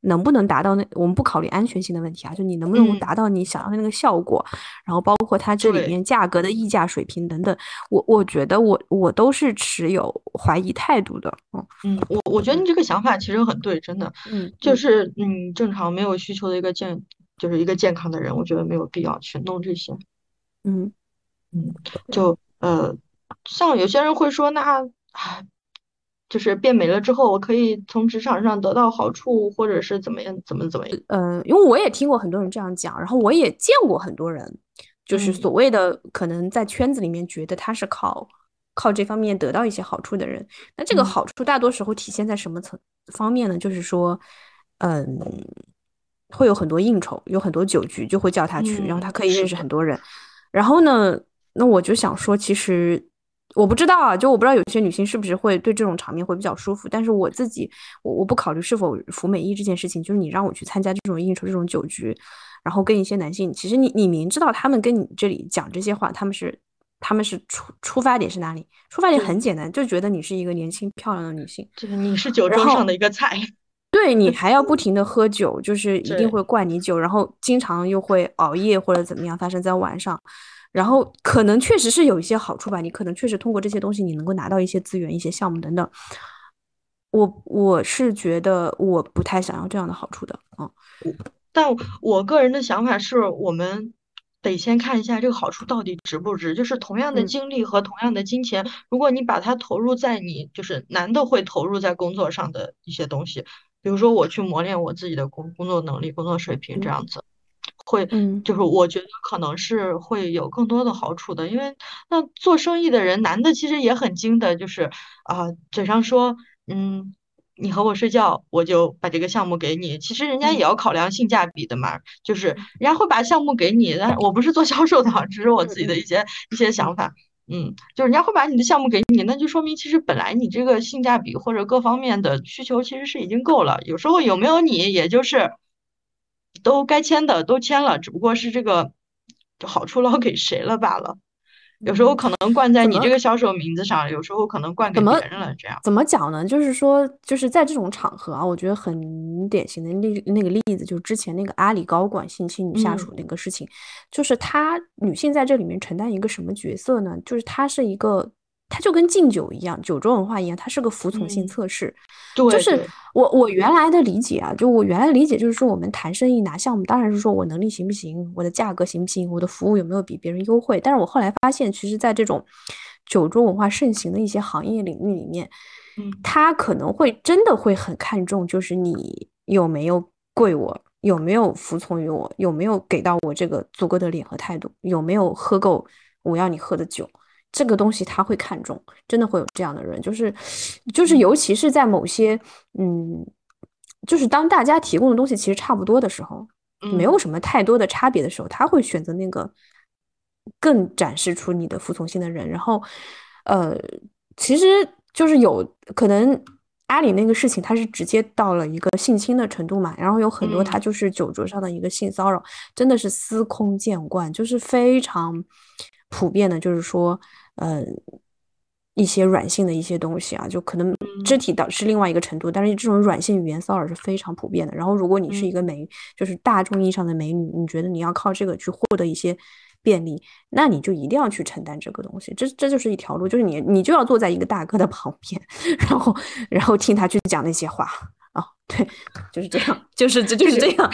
能不能达到那我们不考虑安全性的问题啊，就你能不能达到你想要的那个效果，然后包括它这里面价格的溢价水平等等，我我觉得我我都是持有怀疑态度的。嗯。嗯，我我觉得你这个想法其实很对，真的，嗯，就。是嗯正常没有需求的一个健就是一个健康的人，我觉得没有必要去弄这些，嗯。嗯，就呃，像有些人会说，那就是变美了之后，我可以从职场上得到好处，或者是怎么样，怎么怎么样？嗯，因为我也听过很多人这样讲，然后我也见过很多人，就是所谓的可能在圈子里面觉得他是靠靠这方面得到一些好处的人。那这个好处大多时候体现在什么层方面呢？就是说，嗯，会有很多应酬，有很多酒局，就会叫他去，然后他可以认识很多人，然后呢？那我就想说，其实我不知道啊，就我不知道有些女性是不是会对这种场面会比较舒服。但是我自己，我我不考虑是否服美役这件事情，就是你让我去参加这种应酬、这种酒局，然后跟一些男性，其实你你明知道他们跟你这里讲这些话，他们是他们是出出发点是哪里？出发点很简单，就觉得你是一个年轻漂亮的女性，就是你是酒桌上的一个菜，对你还要不停的 喝酒，就是一定会灌你酒，然后经常又会熬夜或者怎么样发生在晚上。然后可能确实是有一些好处吧，你可能确实通过这些东西，你能够拿到一些资源、一些项目等等。我我是觉得我不太想要这样的好处的，嗯。但我个人的想法是，我们得先看一下这个好处到底值不值。就是同样的精力和同样的金钱，如果你把它投入在你就是男的会投入在工作上的一些东西，比如说我去磨练我自己的工工作能力、工作水平这样子。会，嗯。就是我觉得可能是会有更多的好处的，因为那做生意的人，男的其实也很精的，就是啊，嘴上说，嗯，你和我睡觉，我就把这个项目给你，其实人家也要考量性价比的嘛，就是人家会把项目给你，但是我不是做销售的，只是我自己的一些一些想法，嗯，就是人家会把你的项目给你，那就说明其实本来你这个性价比或者各方面的需求其实是已经够了，有时候有没有你，也就是。都该签的都签了，只不过是这个好处捞给谁了罢了。有时候可能灌在你这个销售名字上，有时候可能灌给别人了。这样怎么讲呢？就是说，就是在这种场合啊，我觉得很典型的例那个例子，就是之前那个阿里高管性侵女下属那个事情，就是她女性在这里面承担一个什么角色呢？就是她是一个。它就跟敬酒一样，酒桌文化一样，它是个服从性测试。对，就是我我原来的理解啊，就我原来理解就是说，我们谈生意拿项目，当然是说我能力行不行，我的价格行不行，我的服务有没有比别人优惠。但是我后来发现，其实，在这种酒桌文化盛行的一些行业领域里面，嗯，他可能会真的会很看重，就是你有没有跪我，有没有服从于我，有没有给到我这个足够的脸和态度，有没有喝够我要你喝的酒。这个东西他会看重，真的会有这样的人，就是，就是，尤其是在某些，嗯，就是当大家提供的东西其实差不多的时候，没有什么太多的差别的时候，他会选择那个更展示出你的服从性的人。然后，呃，其实就是有可能阿里那个事情，他是直接到了一个性侵的程度嘛，然后有很多他就是酒桌上的一个性骚扰，真的是司空见惯，就是非常普遍的，就是说。嗯，一些软性的一些东西啊，就可能肢体到是另外一个程度，但是这种软性语言骚扰是非常普遍的。然后，如果你是一个美，就是大众意义上的美女，你觉得你要靠这个去获得一些便利，那你就一定要去承担这个东西。这这就是一条路，就是你你就要坐在一个大哥的旁边，然后然后听他去讲那些话。哦，对，就是这样，就是这就是这样。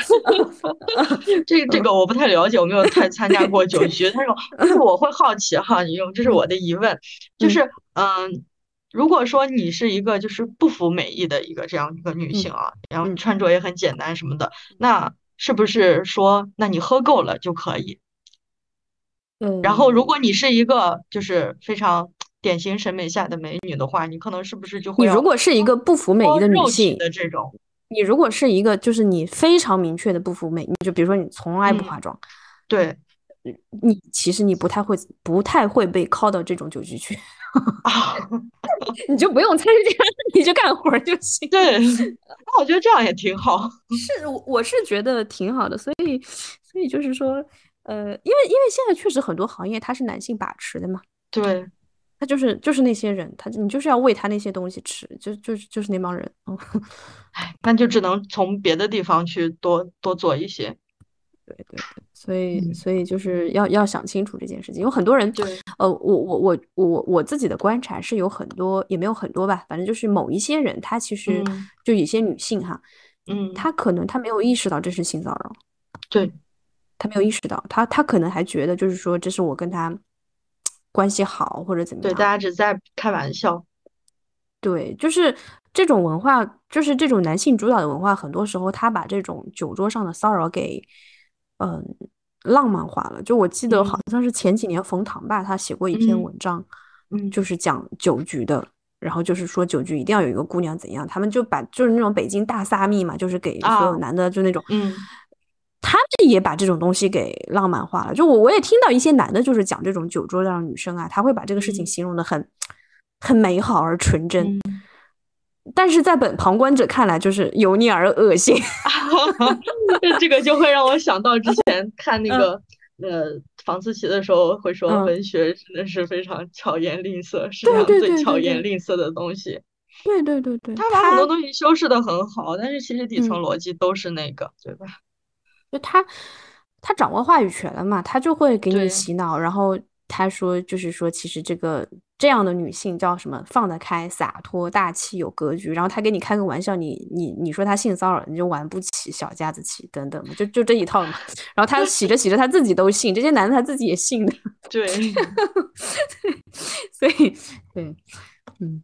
这这个我不太了解，我没有太参加过 酒局。但是我会好奇哈，你用这是我的疑问，就是嗯，如果说你是一个就是不服美意的一个这样一个女性啊，然后你穿着也很简单什么的，那是不是说那你喝够了就可以？嗯。然后如果你是一个就是非常。典型审美下的美女的话，你可能是不是就会？你如果是一个不服美意的女性的这种，你如果是一个就是你非常明确的不服美，你就比如说你从来不化妆，对，你其实你不太会不太会被铐到这种酒局去啊，你就不用参加，你就干活就行。对，那我觉得这样也挺好。是，我我是觉得挺好的，所以所以就是说，呃，因为因为现在确实很多行业它是男性把持的嘛。对。他就是就是那些人，他你就是要喂他那些东西吃，就就是就是那帮人，哎，那就只能从别的地方去多多做一些。对对对，所以所以就是要要想清楚这件事情，有很多人，呃，我我我我我自己的观察是有很多，也没有很多吧，反正就是某一些人，他其实就有些女性哈，嗯，她可能她没有意识到这是性骚扰，对，她没有意识到，她她可能还觉得就是说这是我跟他。关系好或者怎么样？对，大家只在开玩笑。对，就是这种文化，就是这种男性主导的文化，很多时候他把这种酒桌上的骚扰给，嗯，浪漫化了。就我记得好像是前几年冯唐吧，他写过一篇文章，嗯，就是讲酒局的，然后就是说酒局一定要有一个姑娘怎样，他们就把就是那种北京大撒蜜嘛，就是给所有男的就那种，嗯。他们也把这种东西给浪漫化了，就我我也听到一些男的，就是讲这种酒桌上的女生啊，他会把这个事情形容的很很美好而纯真，但是在本旁观者看来就是油腻而恶心。这个就会让我想到之前 看那个呃房思琪的时候，会说文学真的是非常巧言令色，世界上最巧言令色的东西。对对对对，他把很多东西修饰的很好，但是其实底层逻辑都是那个，对吧？就他，他掌握话语权了嘛，他就会给你洗脑。然后他说，就是说，其实这个这样的女性叫什么？放得开、洒脱、大气、有格局。然后他给你开个玩笑，你你你说他性骚扰，你就玩不起、小家子气等等嘛，就就这一套嘛。然后他洗着洗着，他自己都信，这些男的他自己也信的。对，所以对，嗯。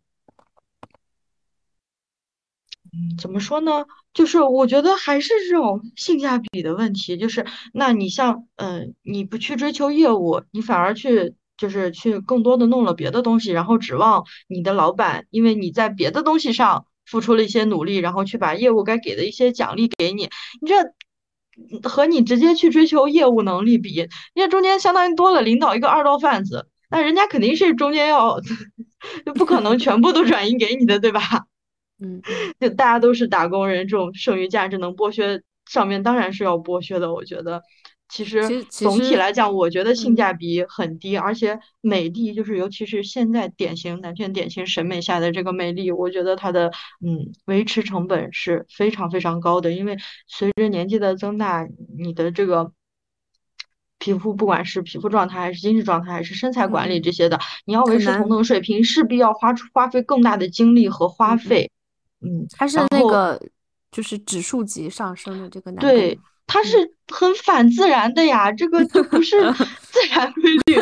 嗯，怎么说呢？就是我觉得还是这种性价比的问题。就是，那你像，嗯，你不去追求业务，你反而去，就是去更多的弄了别的东西，然后指望你的老板，因为你在别的东西上付出了一些努力，然后去把业务该给的一些奖励给你。你这和你直接去追求业务能力比，那中间相当于多了领导一个二道贩子，那人家肯定是中间要，就不可能全部都转移给你的，对吧？嗯，就大家都是打工人，这种剩余价值能剥削上面当然是要剥削的。我觉得，其实总体来讲，我觉得性价比很低，而且美丽就是尤其是现在典型男权典型审美下的这个美丽，我觉得它的嗯维持成本是非常非常高的。因为随着年纪的增大，你的这个皮肤不管是皮肤状态还是精神状态还是身材管理这些的，你要维持同等水平，势必要花出花费更大的精力和花费。嗯，它是那个就是指数级上升的这个，对，它是很反自然的呀，这个就不是 自然规律。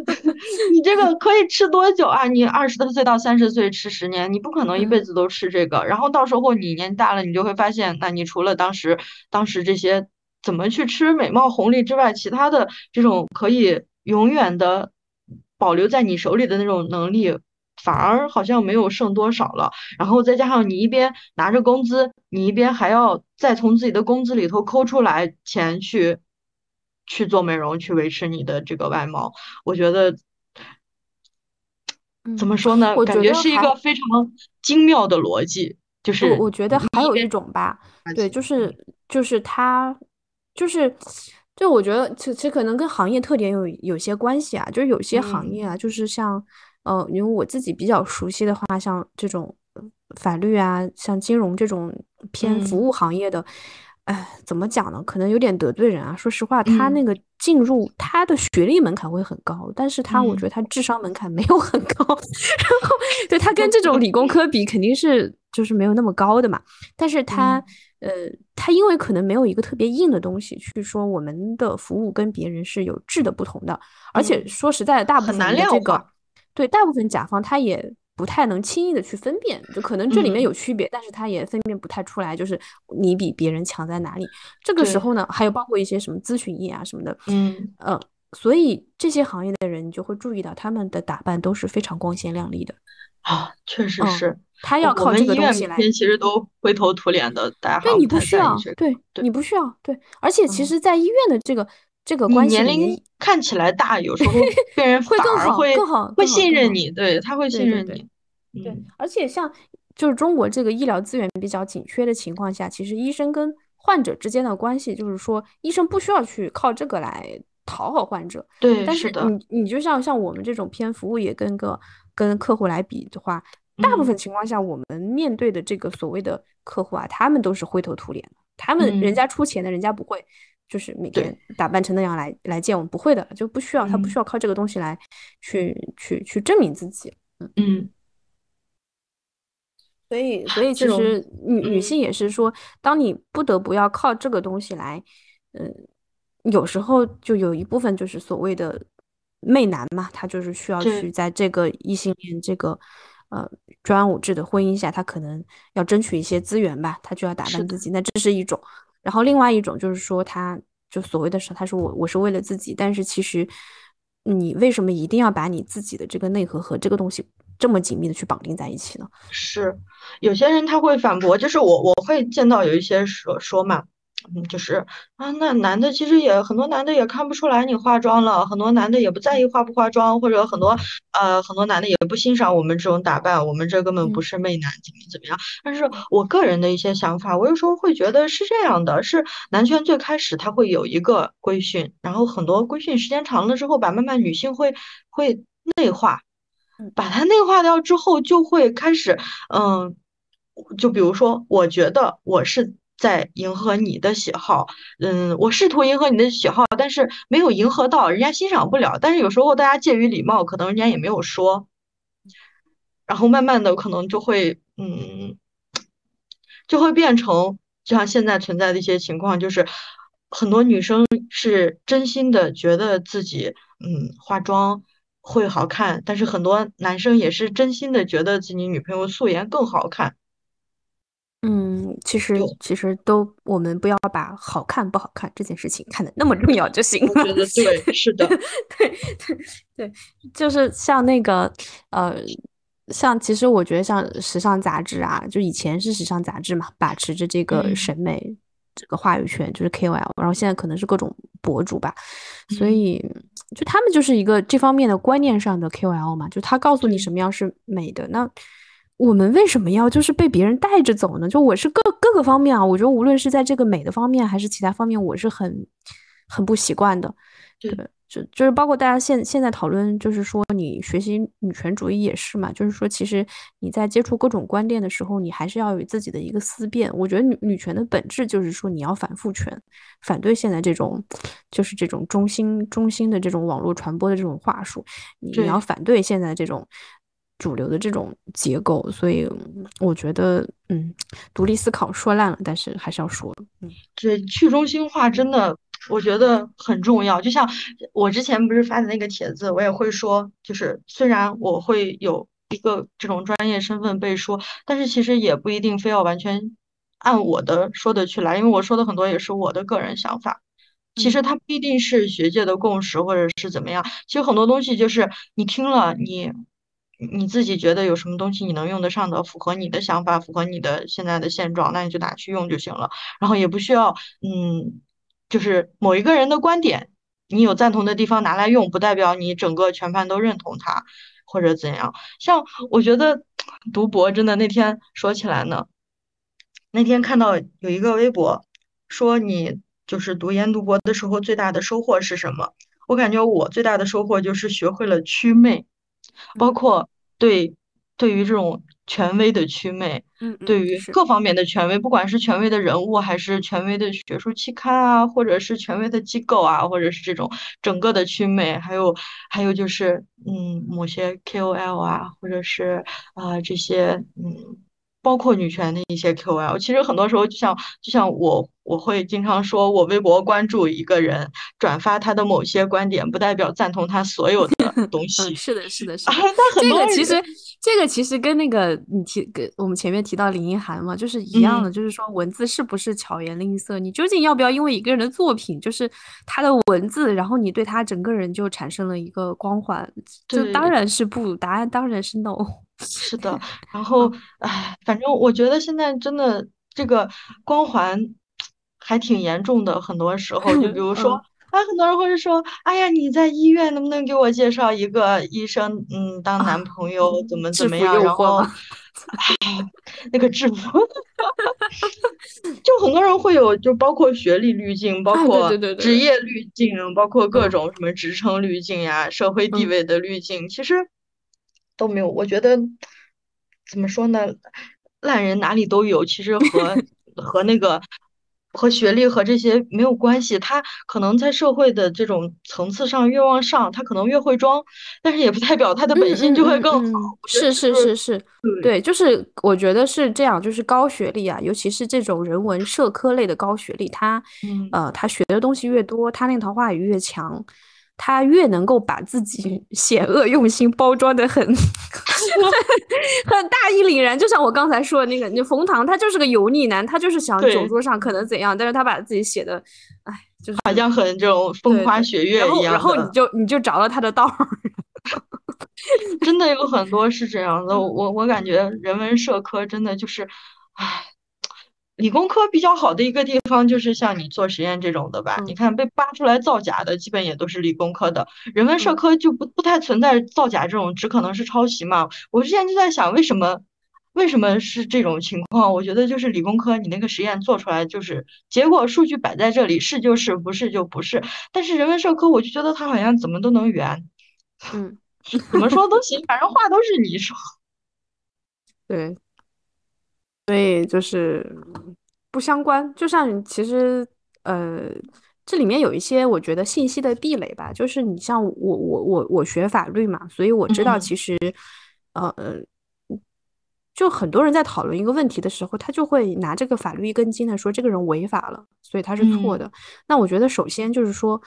你这个可以吃多久啊？你二十多岁到三十岁吃十年，你不可能一辈子都吃这个。然后到时候你年大了，你就会发现，那你除了当时当时这些怎么去吃美貌红利之外，其他的这种可以永远的保留在你手里的那种能力。反而好像没有剩多少了，然后再加上你一边拿着工资，你一边还要再从自己的工资里头抠出来钱去去做美容，去维持你的这个外貌。我觉得怎么说呢？感觉是一个非常精妙的逻辑。就是我觉得还有一种吧，对，就是就是他就是就我觉得其实可能跟行业特点有有些关系啊，就是有些行业啊，就是像。呃，因为我自己比较熟悉的话，像这种法律啊，像金融这种偏服务行业的，哎，怎么讲呢？可能有点得罪人啊。说实话，他那个进入他的学历门槛会很高，但是他我觉得他智商门槛没有很高。然后，对他跟这种理工科比，肯定是就是没有那么高的嘛。但是他，呃，他因为可能没有一个特别硬的东西去说我们的服务跟别人是有质的不同的，而且说实在的，大部分的这个。对大部分甲方，他也不太能轻易的去分辨，就可能这里面有区别，但是他也分辨不太出来，就是你比别人强在哪里。这个时候呢，还有包括一些什么咨询业啊什么的，嗯呃，所以这些行业的人，你就会注意到他们的打扮都是非常光鲜亮丽的。啊，确实是。他要靠这个东西来。其实都灰头土脸的，大家对你不需要，对你不需要，对。而且其实，在医院的这个这个关系年龄看起来大，有时候 病人会更好，更好，会信任你，对他会信任你。对，而且像就是中国这个医疗资源比较紧缺的情况下，其实医生跟患者之间的关系，就是说医生不需要去靠这个来讨好患者。对，但是你你就像像我们这种偏服务业跟个跟客户来比的话。大部分情况下，我们面对的这个所谓的客户啊，他们都是灰头土脸的。他们人家出钱的，人家不会，就是每天打扮成那样来来见我们，不会的，就不需要，他不需要靠这个东西来去去去证明自己。嗯，所以所以其实女女性也是说，当你不得不要靠这个东西来，嗯，有时候就有一部分就是所谓的媚男嘛，他就是需要去在这个异性恋这个。呃，专武制的婚姻下，他可能要争取一些资源吧，他就要打扮自己，那这是一种。然后另外一种就是说，他就所谓的是，他说我我是为了自己，但是其实你为什么一定要把你自己的这个内核和这个东西这么紧密的去绑定在一起呢？是有些人他会反驳，就是我我会见到有一些说说嘛。嗯，就是啊，那男的其实也很多，男的也看不出来你化妆了，很多男的也不在意化不化妆，或者很多呃，很多男的也不欣赏我们这种打扮，我们这根本不是媚男，怎么怎么样？但是我个人的一些想法，我有时候会觉得是这样的，是男权最开始他会有一个规训，然后很多规训时间长了之后吧，慢慢女性会会内化，把它内化掉之后，就会开始嗯，就比如说，我觉得我是。在迎合你的喜好，嗯，我试图迎合你的喜好，但是没有迎合到，人家欣赏不了。但是有时候大家介于礼貌，可能人家也没有说，然后慢慢的可能就会，嗯，就会变成，就像现在存在的一些情况，就是很多女生是真心的觉得自己，嗯，化妆会好看，但是很多男生也是真心的觉得自己女朋友素颜更好看。嗯，其实其实都，我们不要把好看不好看这件事情看得那么重要就行了。对对，是的，对对对，就是像那个呃，像其实我觉得像时尚杂志啊，就以前是时尚杂志嘛，把持着这个审美这个话语权，就是 KOL，然后现在可能是各种博主吧，所以就他们就是一个这方面的观念上的 KOL 嘛，就他告诉你什么样是美的那。我们为什么要就是被别人带着走呢？就我是各各个方面啊，我觉得无论是在这个美的方面还是其他方面，我是很很不习惯的。对，就就是包括大家现现在讨论，就是说你学习女权主义也是嘛，就是说其实你在接触各种观点的时候，你还是要有自己的一个思辨。我觉得女女权的本质就是说你要反父权，反对现在这种就是这种中心中心的这种网络传播的这种话术，你要反对现在这种。主流的这种结构，所以我觉得，嗯，独立思考说烂了，但是还是要说。嗯，对，去中心化真的，我觉得很重要。就像我之前不是发的那个帖子，我也会说，就是虽然我会有一个这种专业身份被说，但是其实也不一定非要完全按我的说的去来，因为我说的很多也是我的个人想法。其实它不一定是学界的共识，或者是怎么样。其实很多东西就是你听了你。你自己觉得有什么东西你能用得上的，符合你的想法，符合你的现在的现状，那你就拿去用就行了。然后也不需要，嗯，就是某一个人的观点，你有赞同的地方拿来用，不代表你整个全盘都认同他或者怎样。像我觉得读博真的那天说起来呢，那天看到有一个微博说你就是读研读博的时候最大的收获是什么？我感觉我最大的收获就是学会了祛魅。包括对对于这种权威的祛魅，嗯，对于各方面的权威，不管是权威的人物，还是权威的学术期刊啊，或者是权威的机构啊，或者是这种整个的祛魅，还有还有就是，嗯，某些 KOL 啊，或者是啊这些，嗯。包括女权的一些 QL，其实很多时候就像就像我我会经常说，我微博关注一个人，转发他的某些观点，不代表赞同他所有的 东西。是的，是的，是的。这个其实这个其实跟那个你提跟我们前面提到林一涵嘛，就是一样的，就是说文字是不是巧言令色？你究竟要不要因为一个人的作品，就是他的文字，然后你对他整个人就产生了一个光环？就当然是不，答案当然是 no。是的，然后唉，反正我觉得现在真的这个光环还挺严重的，很多时候。就比 如说。啊，很多人会说，哎呀，你在医院能不能给我介绍一个医生，嗯，当男朋友怎么怎么样？然后，那个制服，就很多人会有，就包括学历滤镜，包括职业滤镜，包括各种什么职称滤镜呀、社会地位的滤镜，其实都没有。我觉得怎么说呢，烂人哪里都有，其实和 和那个。和学历和这些没有关系，他可能在社会的这种层次上越往上，他可能越会装，但是也不代表他的本性就会更好。是是是是，对，就是我觉得是这样，就是高学历啊，尤其是这种人文社科类的高学历，他呃，他学的东西越多，他那套话语越强。他越能够把自己险恶用心包装的很，很大义凛然，就像我刚才说的那个，你冯唐，他就是个油腻男，他就是想酒桌上可能怎样，但是他把自己写的，哎，就是好像很这种风花雪月一样然后你就你就找到他的道儿，真的有很多是这样的，我我感觉人文社科真的就是，唉。理工科比较好的一个地方就是像你做实验这种的吧，你看被扒出来造假的基本也都是理工科的，人文社科就不不太存在造假这种，只可能是抄袭嘛。我之前就在想，为什么为什么是这种情况？我觉得就是理工科你那个实验做出来就是结果数据摆在这里，是就是，不是就不是。但是人文社科我就觉得它好像怎么都能圆，嗯，怎么说都行，反正话都是你说，对。所以就是不相关，就像其实呃，这里面有一些我觉得信息的壁垒吧。就是你像我我我我学法律嘛，所以我知道其实呃，就很多人在讨论一个问题的时候，他就会拿这个法律一根筋的说这个人违法了，所以他是错的。那我觉得首先就是说，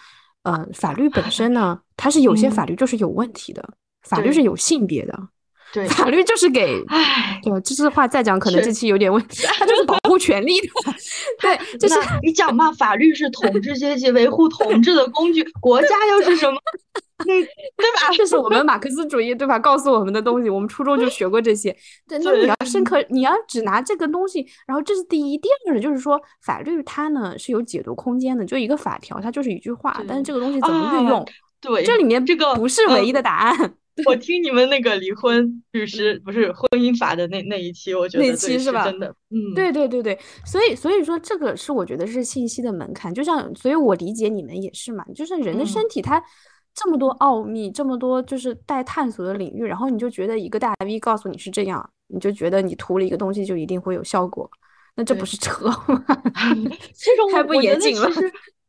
呃，法律本身呢，它是有些法律就是有问题的，法律是有性别的。对，法律就是给，唉，对，这句话再讲可能这期有点问题，它就是保护权利的。对，就是你讲嘛，法律是统治阶级维护统治的工具，国家又是什么？对对吧？这是我们马克思主义对吧？告诉我们的东西，我们初中就学过这些。对，那你要深刻，你要只拿这个东西，然后这是第一，第二呢就是说，法律它呢是有解读空间的，就一个法条，它就是一句话，但是这个东西怎么运用？对，这里面这个不是唯一的答案。我听你们那个离婚律师不是婚姻法的那那一期，我觉得那期是吧？真的，嗯，对对对对，所以所以说这个是我觉得是信息的门槛，就像所以我理解你们也是嘛，就是人的身体它这么多奥秘，这么多就是待探索的领域，然后你就觉得一个大 V 告诉你是这样，你就觉得你涂了一个东西就一定会有效果，那这不是 扯吗？太不严谨了。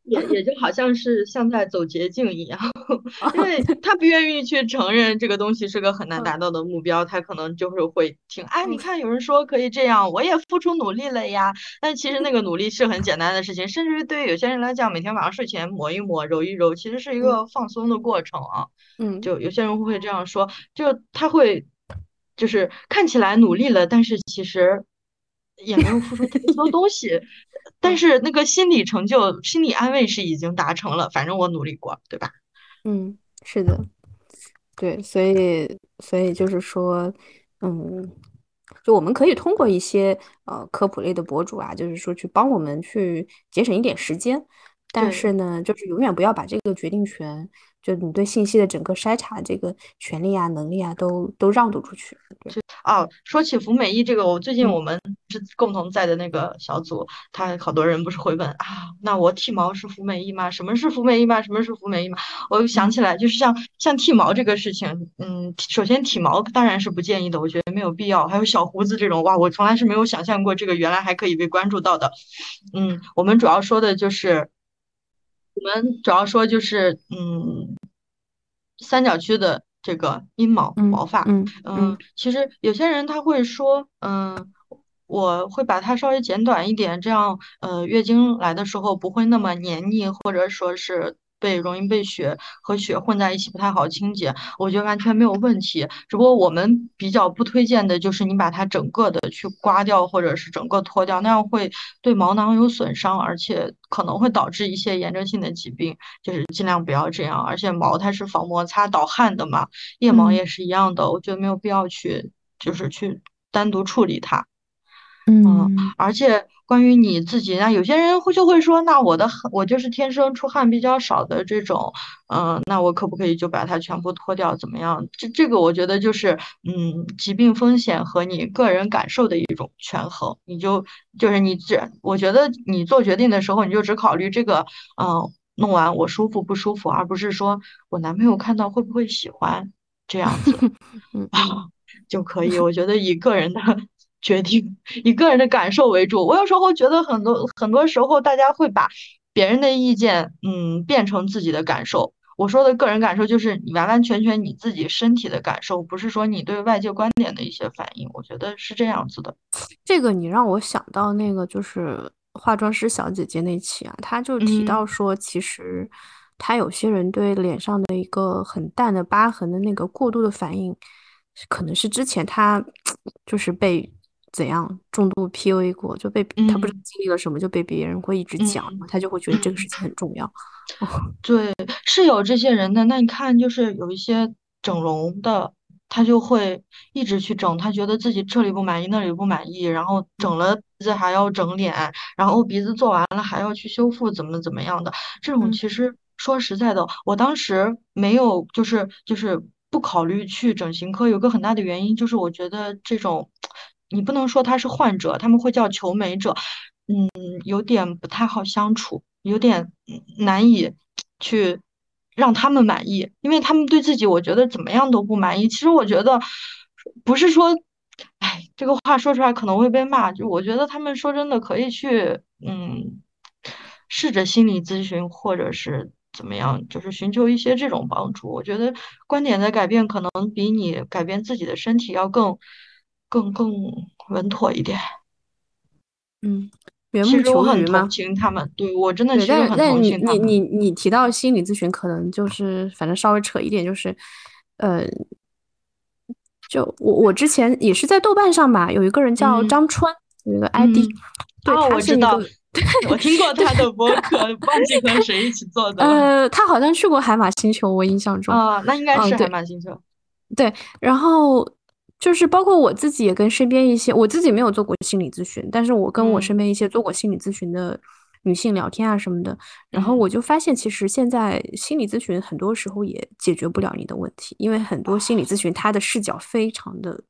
也也就好像是像在走捷径一样，因为他不愿意去承认这个东西是个很难达到的目标，他可能就是会听，哎，你看有人说可以这样，我也付出努力了呀。但其实那个努力是很简单的事情，甚至于对于有些人来讲，每天晚上睡前抹一抹、揉一揉，其实是一个放松的过程啊。嗯，就有些人会这样说，就他会就是看起来努力了，但是其实也没有付出太多东西。但是那个心理成就、心理安慰是已经达成了，反正我努力过，对吧？嗯，是的，对，所以，所以就是说，嗯，就我们可以通过一些呃科普类的博主啊，就是说去帮我们去节省一点时间，但是呢，就是永远不要把这个决定权。就你对信息的整个筛查这个权利啊、能力啊，都都让渡出去。对，哦，说起福美役这个，我最近我们是共同在的那个小组，他好多人不是会问啊，那我剃毛是福美役吗？什么是福美役吗？什么是福美役吗？我又想起来，就是像像剃毛这个事情，嗯，首先剃毛当然是不建议的，我觉得没有必要。还有小胡子这种，哇，我从来是没有想象过这个原来还可以被关注到的。嗯，我们主要说的就是。我们主要说就是，嗯，三角区的这个阴毛毛发，嗯嗯，其实有些人他会说，嗯，我会把它稍微剪短一点，这样，呃，月经来的时候不会那么黏腻，或者说是。被容易被血和血混在一起不太好清洁，我觉得完全没有问题。只不过我们比较不推荐的就是你把它整个的去刮掉，或者是整个脱掉，那样会对毛囊有损伤，而且可能会导致一些炎症性的疾病。就是尽量不要这样。而且毛它是防摩擦导汗的嘛，腋毛也是一样的，我觉得没有必要去就是去单独处理它。嗯，而且关于你自己，那有些人会就会说，那我的我就是天生出汗比较少的这种，嗯，那我可不可以就把它全部脱掉？怎么样？这这个我觉得就是，嗯，疾病风险和你个人感受的一种权衡。你就就是你只，我觉得你做决定的时候，你就只考虑这个，嗯，弄完我舒服不舒服，而不是说我男朋友看到会不会喜欢这样子，啊 就可以。我觉得以个人的。决定以个人的感受为主。我有时候觉得很多很多时候，大家会把别人的意见，嗯，变成自己的感受。我说的个人感受，就是你完完全全你自己身体的感受，不是说你对外界观点的一些反应。我觉得是这样子的。这个你让我想到那个就是化妆师小姐姐那期啊，她就提到说，其实她有些人对脸上的一个很淡的疤痕的那个过度的反应，可能是之前她 就是被。怎样重度 PUA 过就被他不知道经历了什么就被别人会一直讲，他就会觉得这个事情很重要。对，是有这些人的。那你看，就是有一些整容的，他就会一直去整，他觉得自己这里不满意，那里不满意，然后整了鼻子还要整脸，然后鼻子做完了还要去修复，怎么怎么样的。这种其实说实在的，我当时没有，就是就是不考虑去整形科，有个很大的原因就是我觉得这种。你不能说他是患者，他们会叫求美者，嗯，有点不太好相处，有点难以去让他们满意，因为他们对自己我觉得怎么样都不满意。其实我觉得不是说，哎，这个话说出来可能会被骂，就我觉得他们说真的可以去，嗯，试着心理咨询或者是怎么样，就是寻求一些这种帮助。我觉得观点的改变可能比你改变自己的身体要更。更更稳妥一点，嗯，缘木求鱼同情他们，对我真的其实很同情他们。你你你你提到心理咨询，可能就是反正稍微扯一点，就是呃，就我我之前也是在豆瓣上吧，有一个人叫张川，有一个 ID，对，我知道，我听过他的博客，忘记和谁一起做的。呃，他好像去过海马星球，我印象中啊，那应该是海马星球。对，然后。就是包括我自己也跟身边一些，我自己没有做过心理咨询，但是我跟我身边一些做过心理咨询的女性聊天啊什么的，然后我就发现，其实现在心理咨询很多时候也解决不了你的问题，因为很多心理咨询他的视角非常的。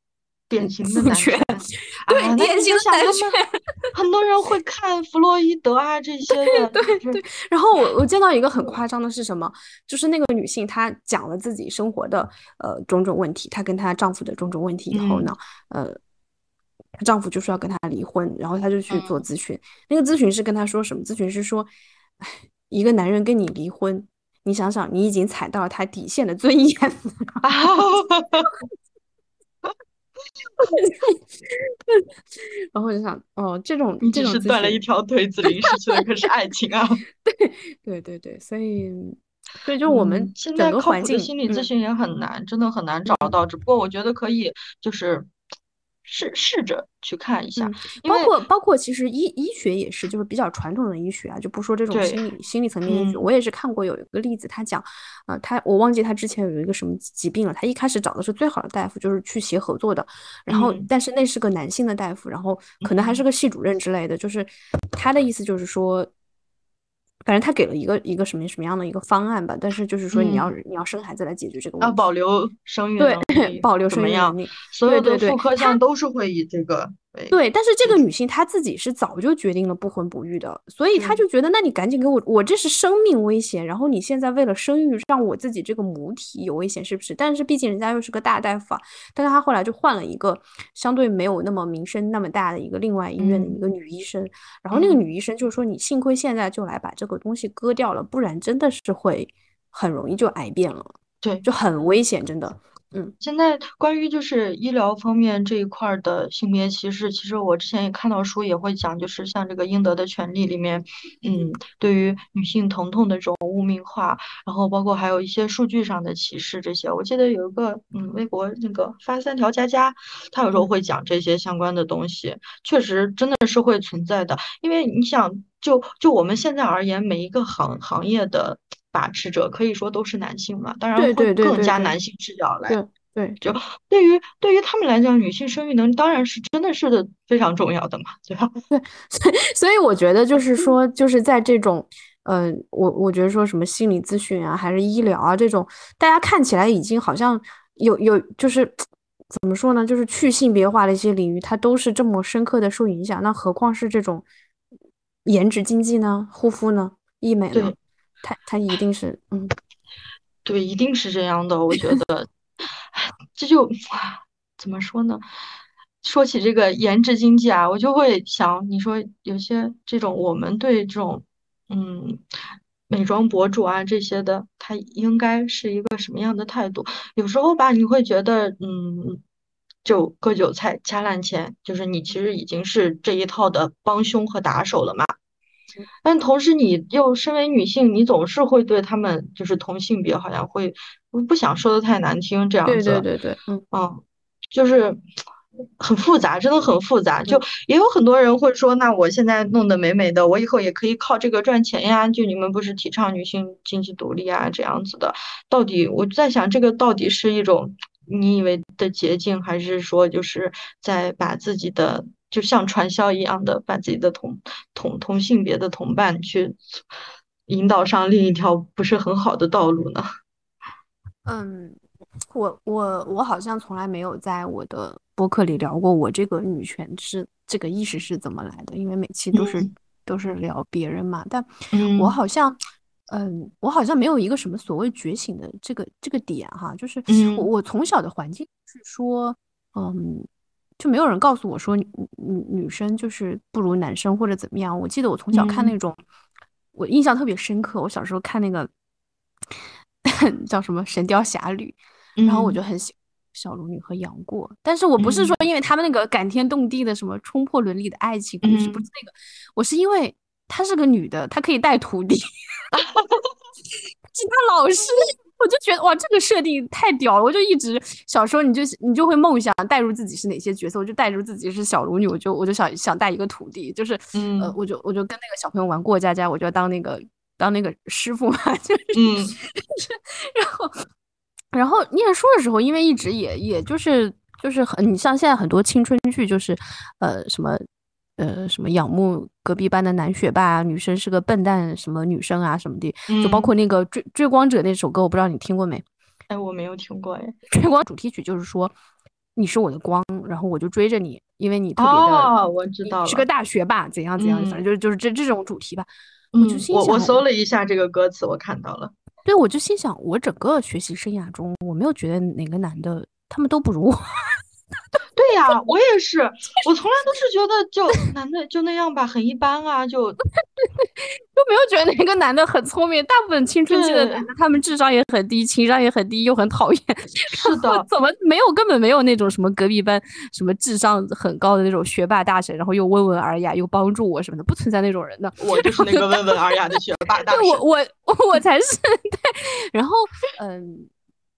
典型的男权，对，典型的男权。很多人会看弗洛伊德啊这些的，对对。然后我我见到一个很夸张的是什么？就是那个女性她讲了自己生活的呃种种问题，她跟她丈夫的种种问题以后呢，呃，她丈夫就说要跟她离婚，然后她就去做咨询。那个咨询师跟她说什么？咨询师说，一个男人跟你离婚，你想想，你已经踩到了他底线的尊严。然后我就想，哦，这种你只是断了一条腿，子林失去的可是爱情啊！对对对对，所以所以就我们现在靠谱的心理咨询也很难，真的很难找到。只不过我觉得可以，就是。试试着去看一下，包括包括其实医医学也是，就是比较传统的医学啊，就不说这种心理心理层面医学。我也是看过有一个例子，他讲，呃，他我忘记他之前有一个什么疾病了，他一开始找的是最好的大夫，就是去协合作的，然后但是那是个男性的大夫，然后可能还是个系主任之类的，就是他的意思就是说。反正他给了一个一个什么什么样的一个方案吧，但是就是说你要你要生孩子来解决这个问题，要保留生育对，保留生育能力，所有的妇科项都是会以这个。对，但是这个女性她自己是早就决定了不婚不育的，所以她就觉得，那你赶紧给我，我这是生命危险，然后你现在为了生育让我自己这个母体有危险，是不是？但是毕竟人家又是个大大夫啊，但是她后来就换了一个相对没有那么名声那么大的一个另外医院的一个女医生，然后那个女医生就说，你幸亏现在就来把这个东西割掉了，不然真的是会很容易就癌变了，对，就很危险，真的。嗯，现在关于就是医疗方面这一块的性别歧视，其实我之前也看到书也会讲，就是像这个应得的权利里面，嗯，对于女性疼痛的这种污名化，然后包括还有一些数据上的歧视这些。我记得有一个嗯，微博那个发三条佳佳，他有时候会讲这些相关的东西，确实真的是会存在的。因为你想，就就我们现在而言，每一个行行业的。把持者可以说都是男性嘛，当然会更加男性视角来对，就对于对于他们来讲，女性生育能力当然是真的是的非常重要的嘛，对吧？对，所以所以我觉得就是说，就是在这种，嗯，我我觉得说什么心理咨询啊，还是医疗啊这种，大家看起来已经好像有有就是怎么说呢，就是去性别化的一些领域，它都是这么深刻的受影响，那何况是这种颜值经济呢？护肤呢？医美呢？他他一定是，嗯，对，一定是这样的，我觉得。这就怎么说呢？说起这个颜值经济啊，我就会想，你说有些这种我们对这种嗯美妆博主啊这些的，他应该是一个什么样的态度？有时候吧，你会觉得嗯，就割韭菜掐烂钱，就是你其实已经是这一套的帮凶和打手了嘛。但同时，你又身为女性，你总是会对他们就是同性别，好像会不想说的太难听，这样子。对对对对，嗯嗯，就是很复杂，真的很复杂。就也有很多人会说，那我现在弄得美美的，我以后也可以靠这个赚钱呀。就你们不是提倡女性经济独立啊，这样子的，到底我在想，这个到底是一种你以为的捷径，还是说就是在把自己的。就像传销一样的，把自己的同同同性别的同伴去引导上另一条不是很好的道路呢？嗯，我我我好像从来没有在我的播客里聊过我这个女权是这个意识是怎么来的，因为每期都是都是聊别人嘛。但我好像，嗯，我好像没有一个什么所谓觉醒的这个这个点哈，就是我我从小的环境是说，嗯。就没有人告诉我说女女女生就是不如男生或者怎么样。我记得我从小看那种，我印象特别深刻。我小时候看那个 叫什么《神雕侠侣》，然后我就很喜欢小龙女和杨过。但是我不是说因为他们那个感天动地的什么冲破伦理的爱情故事，不是那个，我是因为她是个女的，她可以带徒弟，是她老师。我就觉得哇，这个设定太屌了！我就一直小时候你就你就会梦想带入自己是哪些角色，我就带入自己是小龙女，我就我就想想带一个徒弟，就是呃，我就我就跟那个小朋友玩过家家，我就要当那个当那个师傅嘛，就是，然后然后念书的时候，因为一直也也就是就是很你像现在很多青春剧就是呃什么。呃，什么仰慕隔壁班的男学霸啊，女生是个笨蛋，什么女生啊什么的，就包括那个追追光者那首歌，我不知道你听过没？哎，我没有听过哎。追光主题曲就是说，你是我的光，然后我就追着你，因为你特别的，哦，我知道，是个大学霸，怎样怎样，反正就是就是这这种主题吧。我就心想，我搜了一下这个歌词，我看到了。对，我就心想，我整个学习生涯中，我没有觉得哪个男的他们都不如我。对呀，我也是，我从来都是觉得就男的就那样吧，很一般啊，就 就没有觉得哪个男的很聪明。大部分青春期的男的，他们智商也很低，情商也很低，又很讨厌。是的，怎么没有根本没有那种什么隔壁班什么智商很高的那种学霸大神，然后又温文尔雅又帮助我什么的，不存在那种人的。我就是那个温文尔雅的学霸大神。我我我才是对。然后嗯。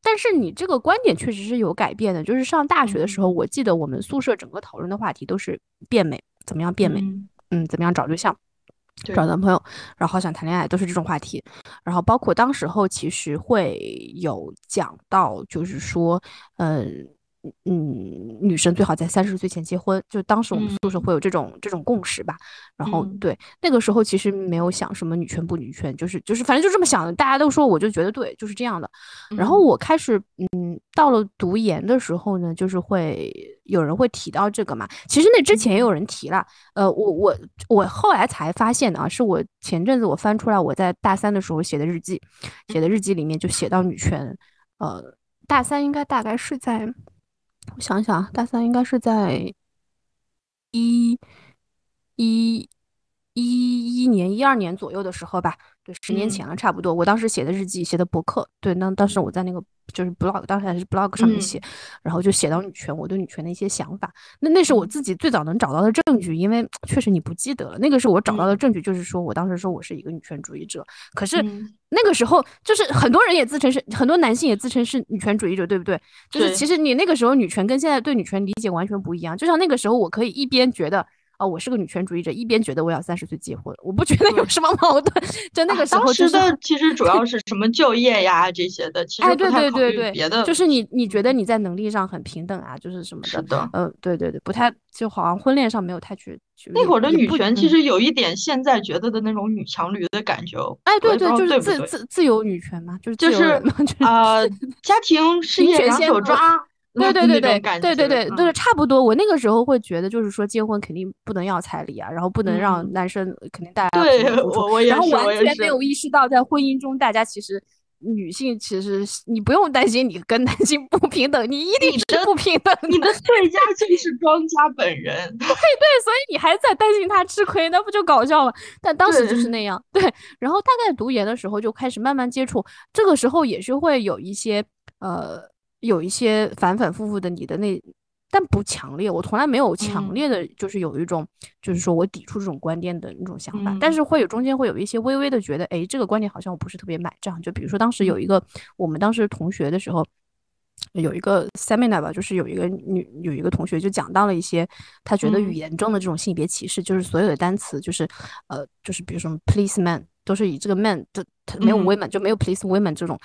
但是你这个观点确实是有改变的，就是上大学的时候，我记得我们宿舍整个讨论的话题都是变美，怎么样变美，嗯，怎么样找对象，找男朋友，然后好想谈恋爱，都是这种话题。然后包括当时候其实会有讲到，就是说，嗯。嗯，女生最好在三十岁前结婚，就当时我们宿舍会有这种这种共识吧。然后对那个时候其实没有想什么女权不女权，就是就是反正就这么想的。大家都说，我就觉得对，就是这样的。然后我开始嗯，到了读研的时候呢，就是会有人会提到这个嘛。其实那之前也有人提了，呃，我我我后来才发现的啊，是我前阵子我翻出来我在大三的时候写的日记，写的日记里面就写到女权，呃，大三应该大概是在。我想想，大三应该是在一一一一年、一二年左右的时候吧。对，十年前了，差不多。我当时写的日记，写的博客。对，那当时我在那个就是 blog，当时还是 blog 上面写，然后就写到女权，我对女权的一些想法。那那是我自己最早能找到的证据，因为确实你不记得了。那个是我找到的证据，就是说我当时说我是一个女权主义者。可是那个时候，就是很多人也自称是，很多男性也自称是女权主义者，对不对？就是其实你那个时候女权跟现在对女权理解完全不一样。就像那个时候，我可以一边觉得。哦，我是个女权主义者，一边觉得我要三十岁结婚，我不觉得有什么矛盾。就那个时候，当时的 其实主要是什么就业呀这些的，其实对对对对，别的就是你你觉得你在能力上很平等啊，就是什么的。是的，嗯，对对对，不太就好像婚恋上没有太去。那会儿的女权其实有一点现在觉得的那种女强女的感觉。哎，对对，就是自自自由女权嘛，就是就是啊，家庭事业两手抓。对对对对对对对对差不多。我那个时候会觉得就是说结婚肯定不能要彩礼啊然后不能让男生肯定带啊。我多然后完全没有意识到在婚姻中大家其实女性其实你不用担心你跟男性不平等你一定是不平等你的对佳就是 庄家本人对对所以你还在担心他吃亏那不就搞笑了？但当时就是那样对。然后大概读研的时候就开始慢慢接触这个时候也是会有一些呃有一些反反复复的你的那，但不强烈。我从来没有强烈的，就是有一种，就是说我抵触这种观点的那种想法。但是会有中间会有一些微微的觉得，哎，这个观点好像我不是特别买账。就比如说当时有一个我们当时同学的时候，有一个 seminar 吧，就是有一个女有一个同学就讲到了一些他觉得语言中的这种性别歧视，就是所有的单词就是呃就是比如说 police man 都是以这个 man 的没有 women 就没有 police women 这种。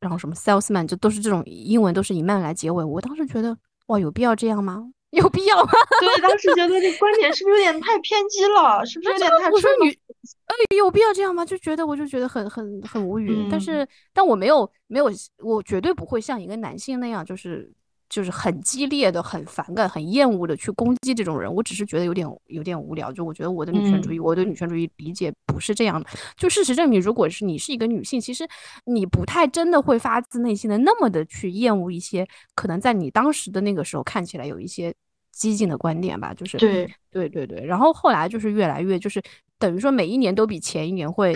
然后什么 salesman 就都是这种英文都是以 man 来结尾，我当时觉得哇，有必要这样吗？有必要吗？对，当时觉得这观点是不是有点太偏激了？是不是有点太？我说女，呃，有必要这样吗？就觉得我就觉得很很很无语。但是，但我没有没有，我绝对不会像一个男性那样，就是。就是很激烈的、很反感、很厌恶的去攻击这种人，我只是觉得有点有点无聊。就我觉得我的女权主义，我对女权主义理解不是这样的。就事实证明，如果是你是一个女性，其实你不太真的会发自内心的那么的去厌恶一些可能在你当时的那个时候看起来有一些激进的观点吧。就是对对对对。然后后来就是越来越就是等于说每一年都比前一年会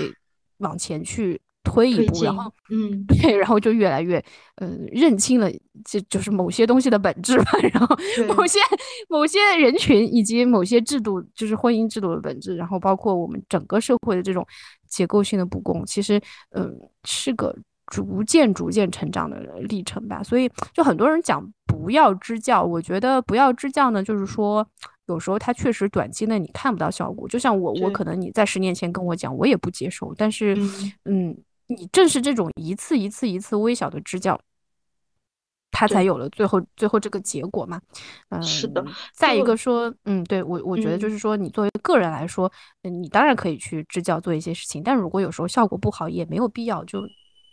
往前去。推一步，然后，嗯，对，然后就越来越，嗯，认清了，这就是某些东西的本质吧。然后，某些某些人群以及某些制度，就是婚姻制度的本质。然后，包括我们整个社会的这种结构性的不公，其实，嗯，是个逐渐逐渐成长的历程吧。所以，就很多人讲不要支教，我觉得不要支教呢，就是说，有时候它确实短期内你看不到效果。就像我，我可能你在十年前跟我讲，我也不接受。但是，嗯。你正是这种一次一次一次微小的支教，他才有了最后最后这个结果嘛？嗯，是的。再一个说，嗯，对我我觉得就是说，你作为个人来说，你当然可以去支教做一些事情，但如果有时候效果不好，也没有必要就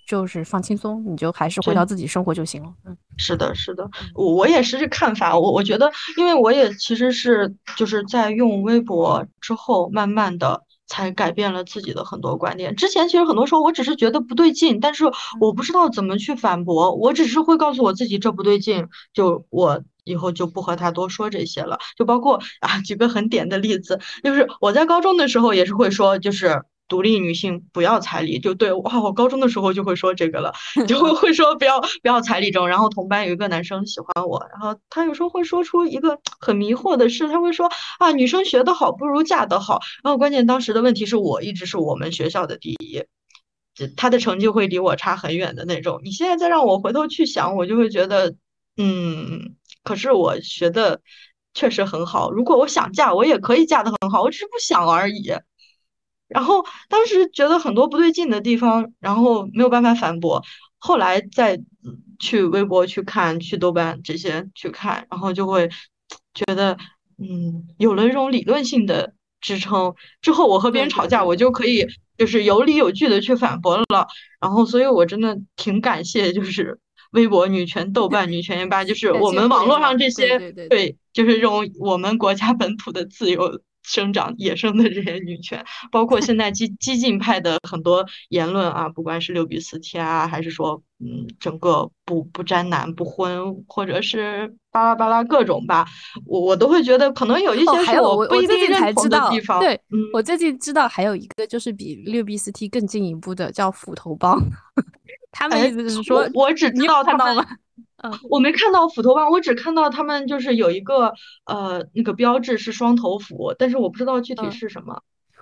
就是放轻松，你就还是回到自己生活就行了。嗯，是的，是的，我我也是这看法。我我觉得，因为我也其实是就是在用微博之后，慢慢的。才改变了自己的很多观点。之前其实很多时候我只是觉得不对劲，但是我不知道怎么去反驳。我只是会告诉我自己这不对劲，就我以后就不和他多说这些了。就包括啊，举个很点的例子，就是我在高中的时候也是会说，就是。独立女性不要彩礼，就对哇！我高中的时候就会说这个了，就会会说不要不要彩礼这种。然后同班有一个男生喜欢我，然后他有时候会说出一个很迷惑的事，他会说啊，女生学得好不如嫁得好。然后关键当时的问题是我一直是我们学校的第一，他的成绩会离我差很远的那种。你现在再让我回头去想，我就会觉得，嗯，可是我学的确实很好。如果我想嫁，我也可以嫁得很好，我只是不想而已。然后当时觉得很多不对劲的地方，然后没有办法反驳。后来再去微博去看，去豆瓣这些去看，然后就会觉得，嗯，有了这种理论性的支撑之后，我和别人吵架，我就可以就是有理有据的去反驳了。然后，所以我真的挺感谢，就是微博女权、豆瓣女权一吧，就是我们网络上这些对，就是这种我们国家本土的自由。生长野生的这些女权，包括现在激激进派的很多言论啊，不管是六比四 T 啊，还是说嗯整个不不沾男不婚，或者是巴拉巴拉各种吧，我我都会觉得可能有一些是我不一定认同的地方。对，我最近知道还有一个就是比六比四 T 更进一步的叫斧头帮，他们意思是说，我只知道他们。嗯，我没看到斧头帮，我只看到他们就是有一个呃那个标志是双头斧，但是我不知道具体是什么。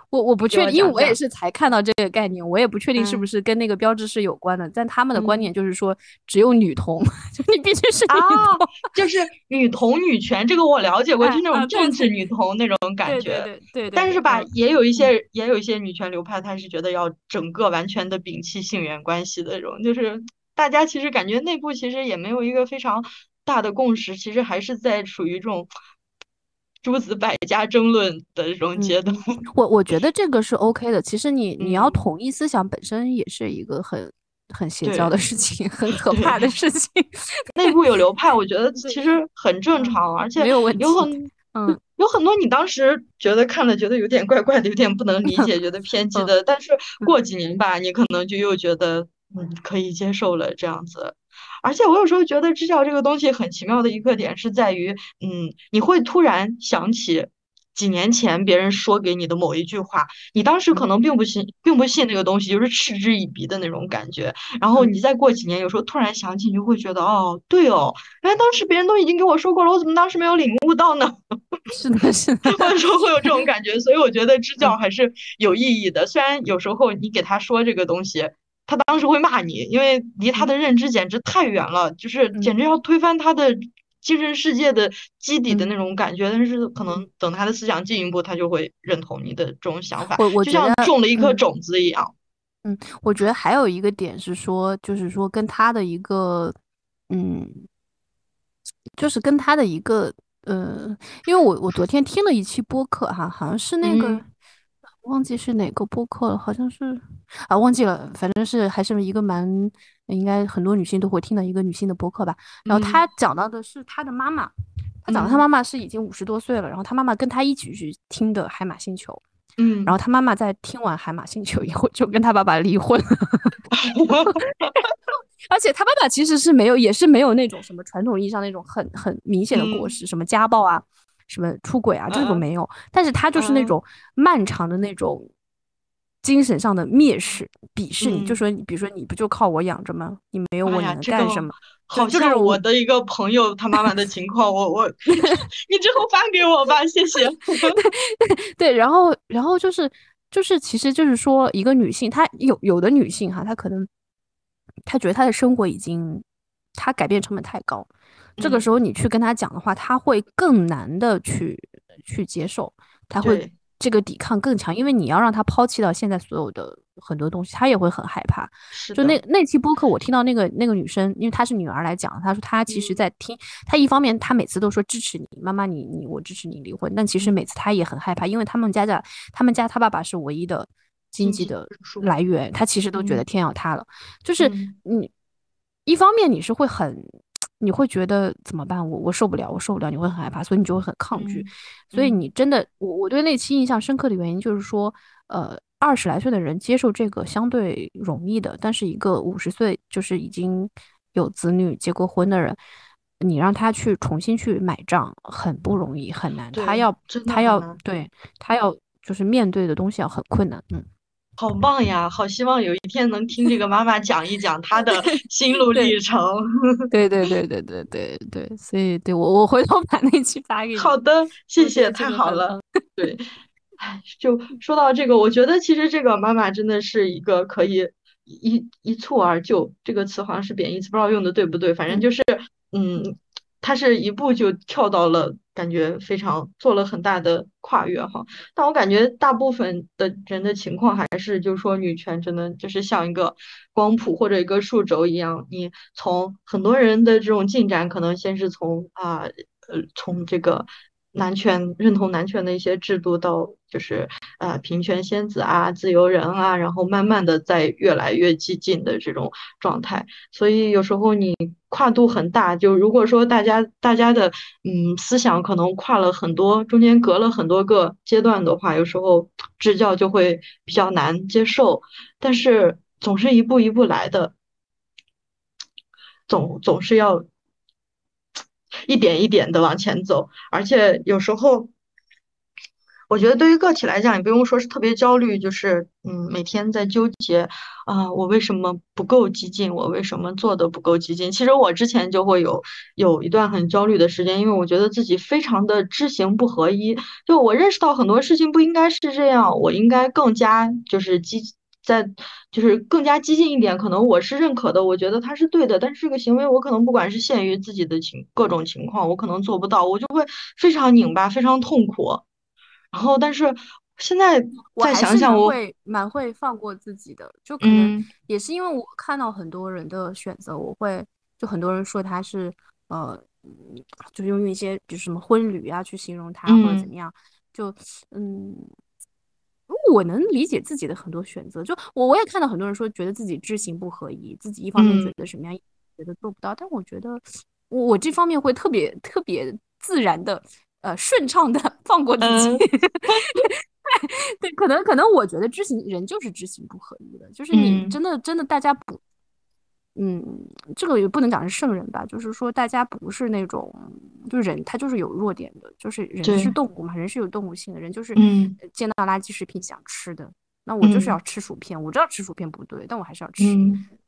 我我不确定，因为我也是才看到这个概念，我也不确定是不是跟那个标志是有关的。但他们的观点就是说，只有女同，就你必须是女同，就是女同女权。这个我了解过，就那种政治女同那种感觉。对对对。但是吧，也有一些也有一些女权流派，他是觉得要整个完全的摒弃性缘关系的这种，就是大家其实感觉内部其实也没有一个非常大的共识，其实还是在处于这种。诸子百家争论的这种阶段，我我觉得这个是 OK 的。其实你你要统一思想本身也是一个很很邪教的事情，很可怕的事情。内部有流派，我觉得 其实很正常，而且有很嗯有很多你当时觉得看了觉得有点怪怪的，有点不能理解，觉得偏激的，但是过几年吧，你可能就又觉得嗯可以接受了这样子。而且我有时候觉得支教这个东西很奇妙的一个点是在于，嗯，你会突然想起几年前别人说给你的某一句话，你当时可能并不信，并不信那个东西，就是嗤之以鼻的那种感觉。然后你再过几年，有时候突然想起，你就会觉得，哦，对哦，原来当时别人都已经给我说过了，我怎么当时没有领悟到呢？是的，是的，或者说会有这种感觉。所以我觉得支教还是有意义的，虽然有时候你给他说这个东西。他当时会骂你，因为离他的认知简直太远了，就是简直要推翻他的精神世界的基底的那种感觉。但是可能等他的思想进一步，他就会认同你的这种想法，就像种了一颗种子一样。嗯，我觉得还有一个点是说，就是说跟他的一个，嗯，就是跟他的一个，呃，因为我我昨天听了一期播客哈，好像是那个。忘记是哪个播客了，好像是啊，忘记了，反正是还是一个蛮应该很多女性都会听的一个女性的播客吧。然后她讲到的是她的妈妈，她讲她妈妈是已经五十多岁了，然后她妈妈跟她一起去听的《海马星球》，嗯，然后她妈妈在听完《海马星球》以后就跟她爸爸离婚了，而且她爸爸其实是没有，也是没有那种什么传统意义上那种很很明显的过失，什么家暴啊。什么出轨啊，这种没有，但是他就是那种漫长的那种精神上的蔑视、鄙视你，就说你，比如说你不就靠我养着吗？你没有我你能干什么？好像我的一个朋友他妈妈的情况，我我 你之后发给我吧，谢谢。对，然后然后就是就是，其实就是说，一个女性，她有有的女性哈，她可能她觉得她的生活已经她改变成本太高。这个时候你去跟他讲的话，他会更难的去去接受，他会这个抵抗更强，因为你要让他抛弃到现在所有的很多东西，他也会很害怕。就那那期播客，我听到那个那个女生，因为她是女儿来讲，她说她其实在听，她一方面她每次都说支持你，妈妈你你我支持你离婚，但其实每次她也很害怕，因为他们家家他们家他爸爸是唯一的经济的来源，他其实都觉得天要塌了。就是你一方面你是会很。你会觉得怎么办？我我受不了，我受不了，你会很害怕，所以你就会很抗拒。所以你真的，我我对那期印象深刻的原因就是说，呃，二十来岁的人接受这个相对容易的，但是一个五十岁就是已经有子女、结过婚的人，你让他去重新去买账，很不容易，很难。他要他要对他要就是面对的东西要很困难，嗯。好棒呀！好希望有一天能听这个妈妈讲一讲她的 心路历程。对 对对对对对对，所以对我我回头把那期发给你。好的，谢谢，太好了。对，哎，就说到这个，我觉得其实这个妈妈真的是一个可以一一蹴而就这个词好像是贬义词，不知道用的对不对。反正就是嗯。他是一步就跳到了，感觉非常做了很大的跨越哈。但我感觉大部分的人的情况还是，就是说女权真的就是像一个光谱或者一个数轴一样，你从很多人的这种进展，可能先是从啊呃从这个。男权认同男权的一些制度，到就是呃平权仙子啊、自由人啊，然后慢慢的在越来越激进的这种状态。所以有时候你跨度很大，就如果说大家大家的嗯思想可能跨了很多，中间隔了很多个阶段的话，有时候支教就会比较难接受。但是总是一步一步来的，总总是要。一点一点的往前走，而且有时候，我觉得对于个体来讲，也不用说是特别焦虑，就是嗯，每天在纠结啊，我为什么不够激进？我为什么做的不够激进？其实我之前就会有有一段很焦虑的时间，因为我觉得自己非常的知行不合一。就我认识到很多事情不应该是这样，我应该更加就是激在就是更加激进一点。可能我是认可的，我觉得他是对的，但是这个行为我可能不管是限于自己的情各种情况，我可能做不到，我就会非常拧巴，非常痛苦。然后，但是现在再想想，我会蛮会放过自己的，就可能也是因为我看到很多人的选择，我会就很多人说他是呃，就用一些比如什么婚旅啊去形容他或者怎么样，就嗯，我能理解自己的很多选择，就我我也看到很多人说觉得自己知行不合一，自己一方面觉得什么样，觉得做不到，但我觉得我我这方面会特别特别自然的。呃，顺畅的 放过自己，对，可能可能我觉得知行人就是知行不合一的，就是你真的真的大家不，嗯，这个也不能讲是圣人吧，就是说大家不是那种，就是人他就是有弱点的，就是人是动物嘛，人是有动物性的，人就是见到垃圾食品想吃的。那我就是要吃薯片，我知道吃薯片不对，但我还是要吃。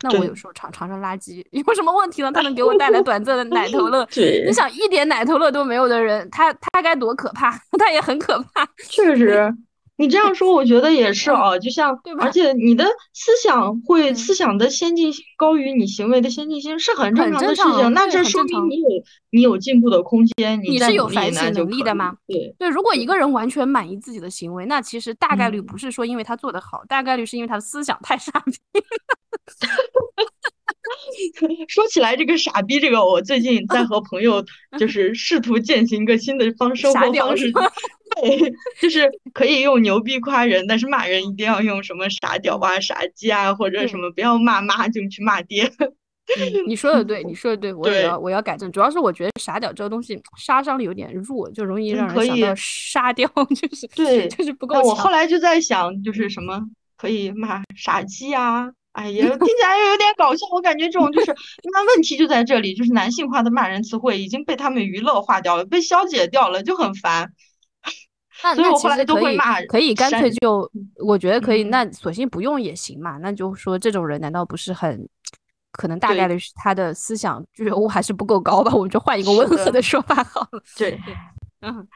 那我有时候尝尝尝垃圾 有什么问题呢？它能给我带来 短暂的奶头乐。你想一点奶头乐都没有的人，他他该多可怕？他也很可怕。确实。你这样说，我觉得也是哦，就像，而且你的思想会思想的先进性高于你行为的先进性，是很正常的事情。那这说明你有你有进步的空间，你是有反省能力的吗？对对，如果一个人完全满意自己的行为，那其实大概率不是说因为他做得好，大概率是因为他的思想太 傻逼。说起来这个傻逼，这个我最近在和朋友 就是试图践行一个新的方生活方式。对，就是可以用牛逼夸人，但是骂人一定要用什么傻屌啊、傻鸡啊，或者什么不要骂妈就去骂爹。你说的对，你说的对，我也要我要改正。主要是我觉得傻屌这个东西杀伤力有点弱，就容易让人想到杀掉，就是对，就是不够我后来就在想，就是什么可以骂傻鸡啊？哎呀，听起来又有点搞笑。我感觉这种就是，那问题就在这里，就是男性化的骂人词汇已经被他们娱乐化掉了，被消解掉了，就很烦。那那其实可以可以干脆就，我觉得可以，那索性不用也行嘛。那就说这种人难道不是很可能大概率是他的思想觉悟还是不够高吧？我们就换一个温和的说法好了。对，嗯，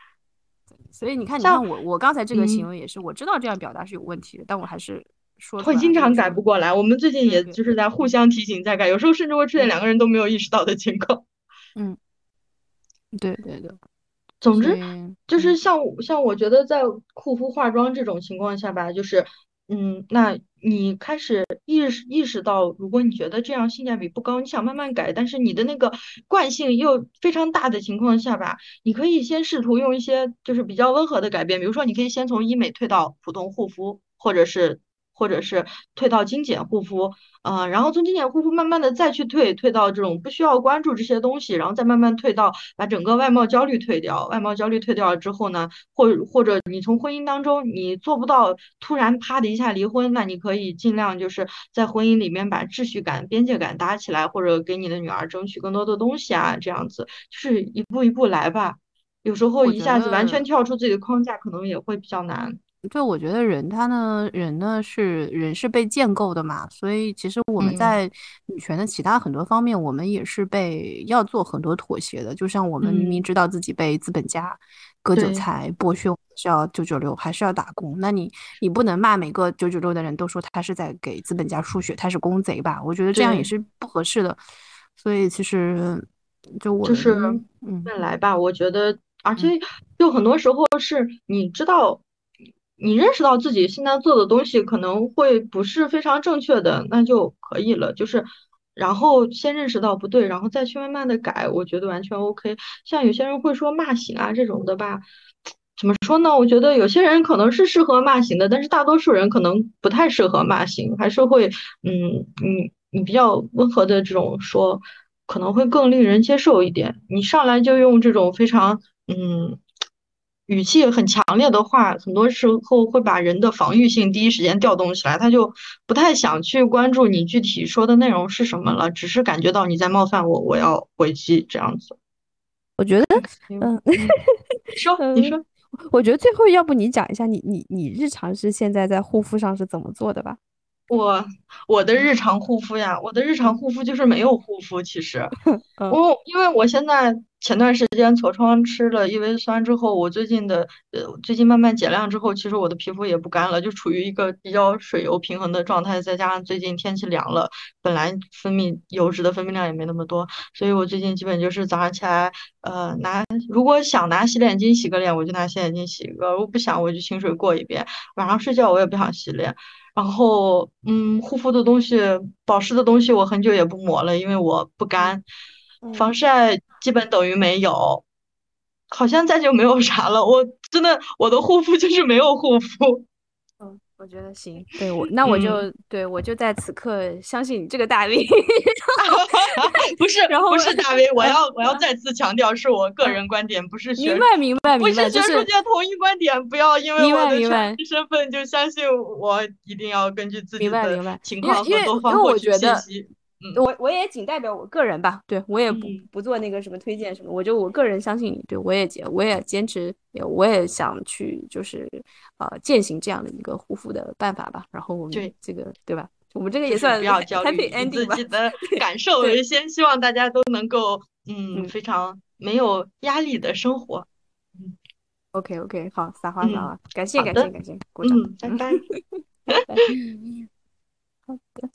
所以你看，你看我我刚才这个行为也是，我知道这样表达是有问题的，但我还是说会经常改不过来。我们最近也就是在互相提醒在改，有时候甚至会出现两个人都没有意识到的情况。嗯，对对对。总之，就是像像我觉得在护肤化妆这种情况下吧，就是，嗯，那你开始意识意识到，如果你觉得这样性价比不高，你想慢慢改，但是你的那个惯性又非常大的情况下吧，你可以先试图用一些就是比较温和的改变，比如说你可以先从医美退到普通护肤，或者是。或者是退到精简护肤，呃，然后从精简护肤慢慢的再去退，退到这种不需要关注这些东西，然后再慢慢退到把整个外貌焦虑退掉。外貌焦虑退掉了之后呢，或或者你从婚姻当中你做不到突然啪的一下离婚，那你可以尽量就是在婚姻里面把秩序感、边界感搭起来，或者给你的女儿争取更多的东西啊，这样子就是一步一步来吧。有时候一下子完全跳出自己的框架，可能也会比较难。就我觉得人他呢，人呢是人是被建构的嘛，所以其实我们在女权的其他很多方面，我们也是被要做很多妥协的。就像我们明明知道自己被资本家割韭菜剥削，是要九九六，还是要打工。那你你不能骂每个九九六的人都说他是在给资本家输血，他是公贼吧？我觉得这样也是不合适的。所以其实就我就是嗯，来吧。我觉得，而且就很多时候是你知道。你认识到自己现在做的东西可能会不是非常正确的，那就可以了。就是，然后先认识到不对，然后再去慢慢的改，我觉得完全 OK。像有些人会说骂醒啊这种的吧，怎么说呢？我觉得有些人可能是适合骂醒的，但是大多数人可能不太适合骂醒，还是会，嗯，你你比较温和的这种说，可能会更令人接受一点。你上来就用这种非常，嗯。语气很强烈的话，很多时候会把人的防御性第一时间调动起来，他就不太想去关注你具体说的内容是什么了，只是感觉到你在冒犯我，我要回击这样子。我觉得，嗯，说，你说，我觉得最后要不你讲一下你你你日常是现在在护肤上是怎么做的吧？我我的日常护肤呀，我的日常护肤就是没有护肤。其实，我因为我现在前段时间痤疮吃了异维酸之后，我最近的呃最近慢慢减量之后，其实我的皮肤也不干了，就处于一个比较水油平衡的状态。再加上最近天气凉了，本来分泌油脂的分泌量也没那么多，所以我最近基本就是早上起来，呃拿如果想拿洗脸巾洗个脸，我就拿洗脸巾洗一个；如果不想，我就清水过一遍。晚上睡觉我也不想洗脸。然后，嗯，护肤的东西、保湿的东西，我很久也不抹了，因为我不干。防晒基本等于没有，好像再就没有啥了。我真的，我的护肤就是没有护肤。我觉得行，对我 那我就对我就在此刻相信你这个大 V，不是，然后不是大 V，我要我要再次强调，是我个人观点，不是明白明白明白，不是学术界统一观点，不要因为我的身份就相信我，一定要根据自己的情况和多方获取信息。我我也仅代表我个人吧，对我也不不做那个什么推荐什么，我就我个人相信你，对我也坚我也坚持，我也想去就是呃践行这样的一个护肤的办法吧。然后我们这个对吧？我们这个也算比较焦虑，自己的感受为先，希望大家都能够嗯非常没有压力的生活。嗯，OK OK，好，撒花撒花，感谢感谢感谢，鼓掌，拜拜，拜拜，好的。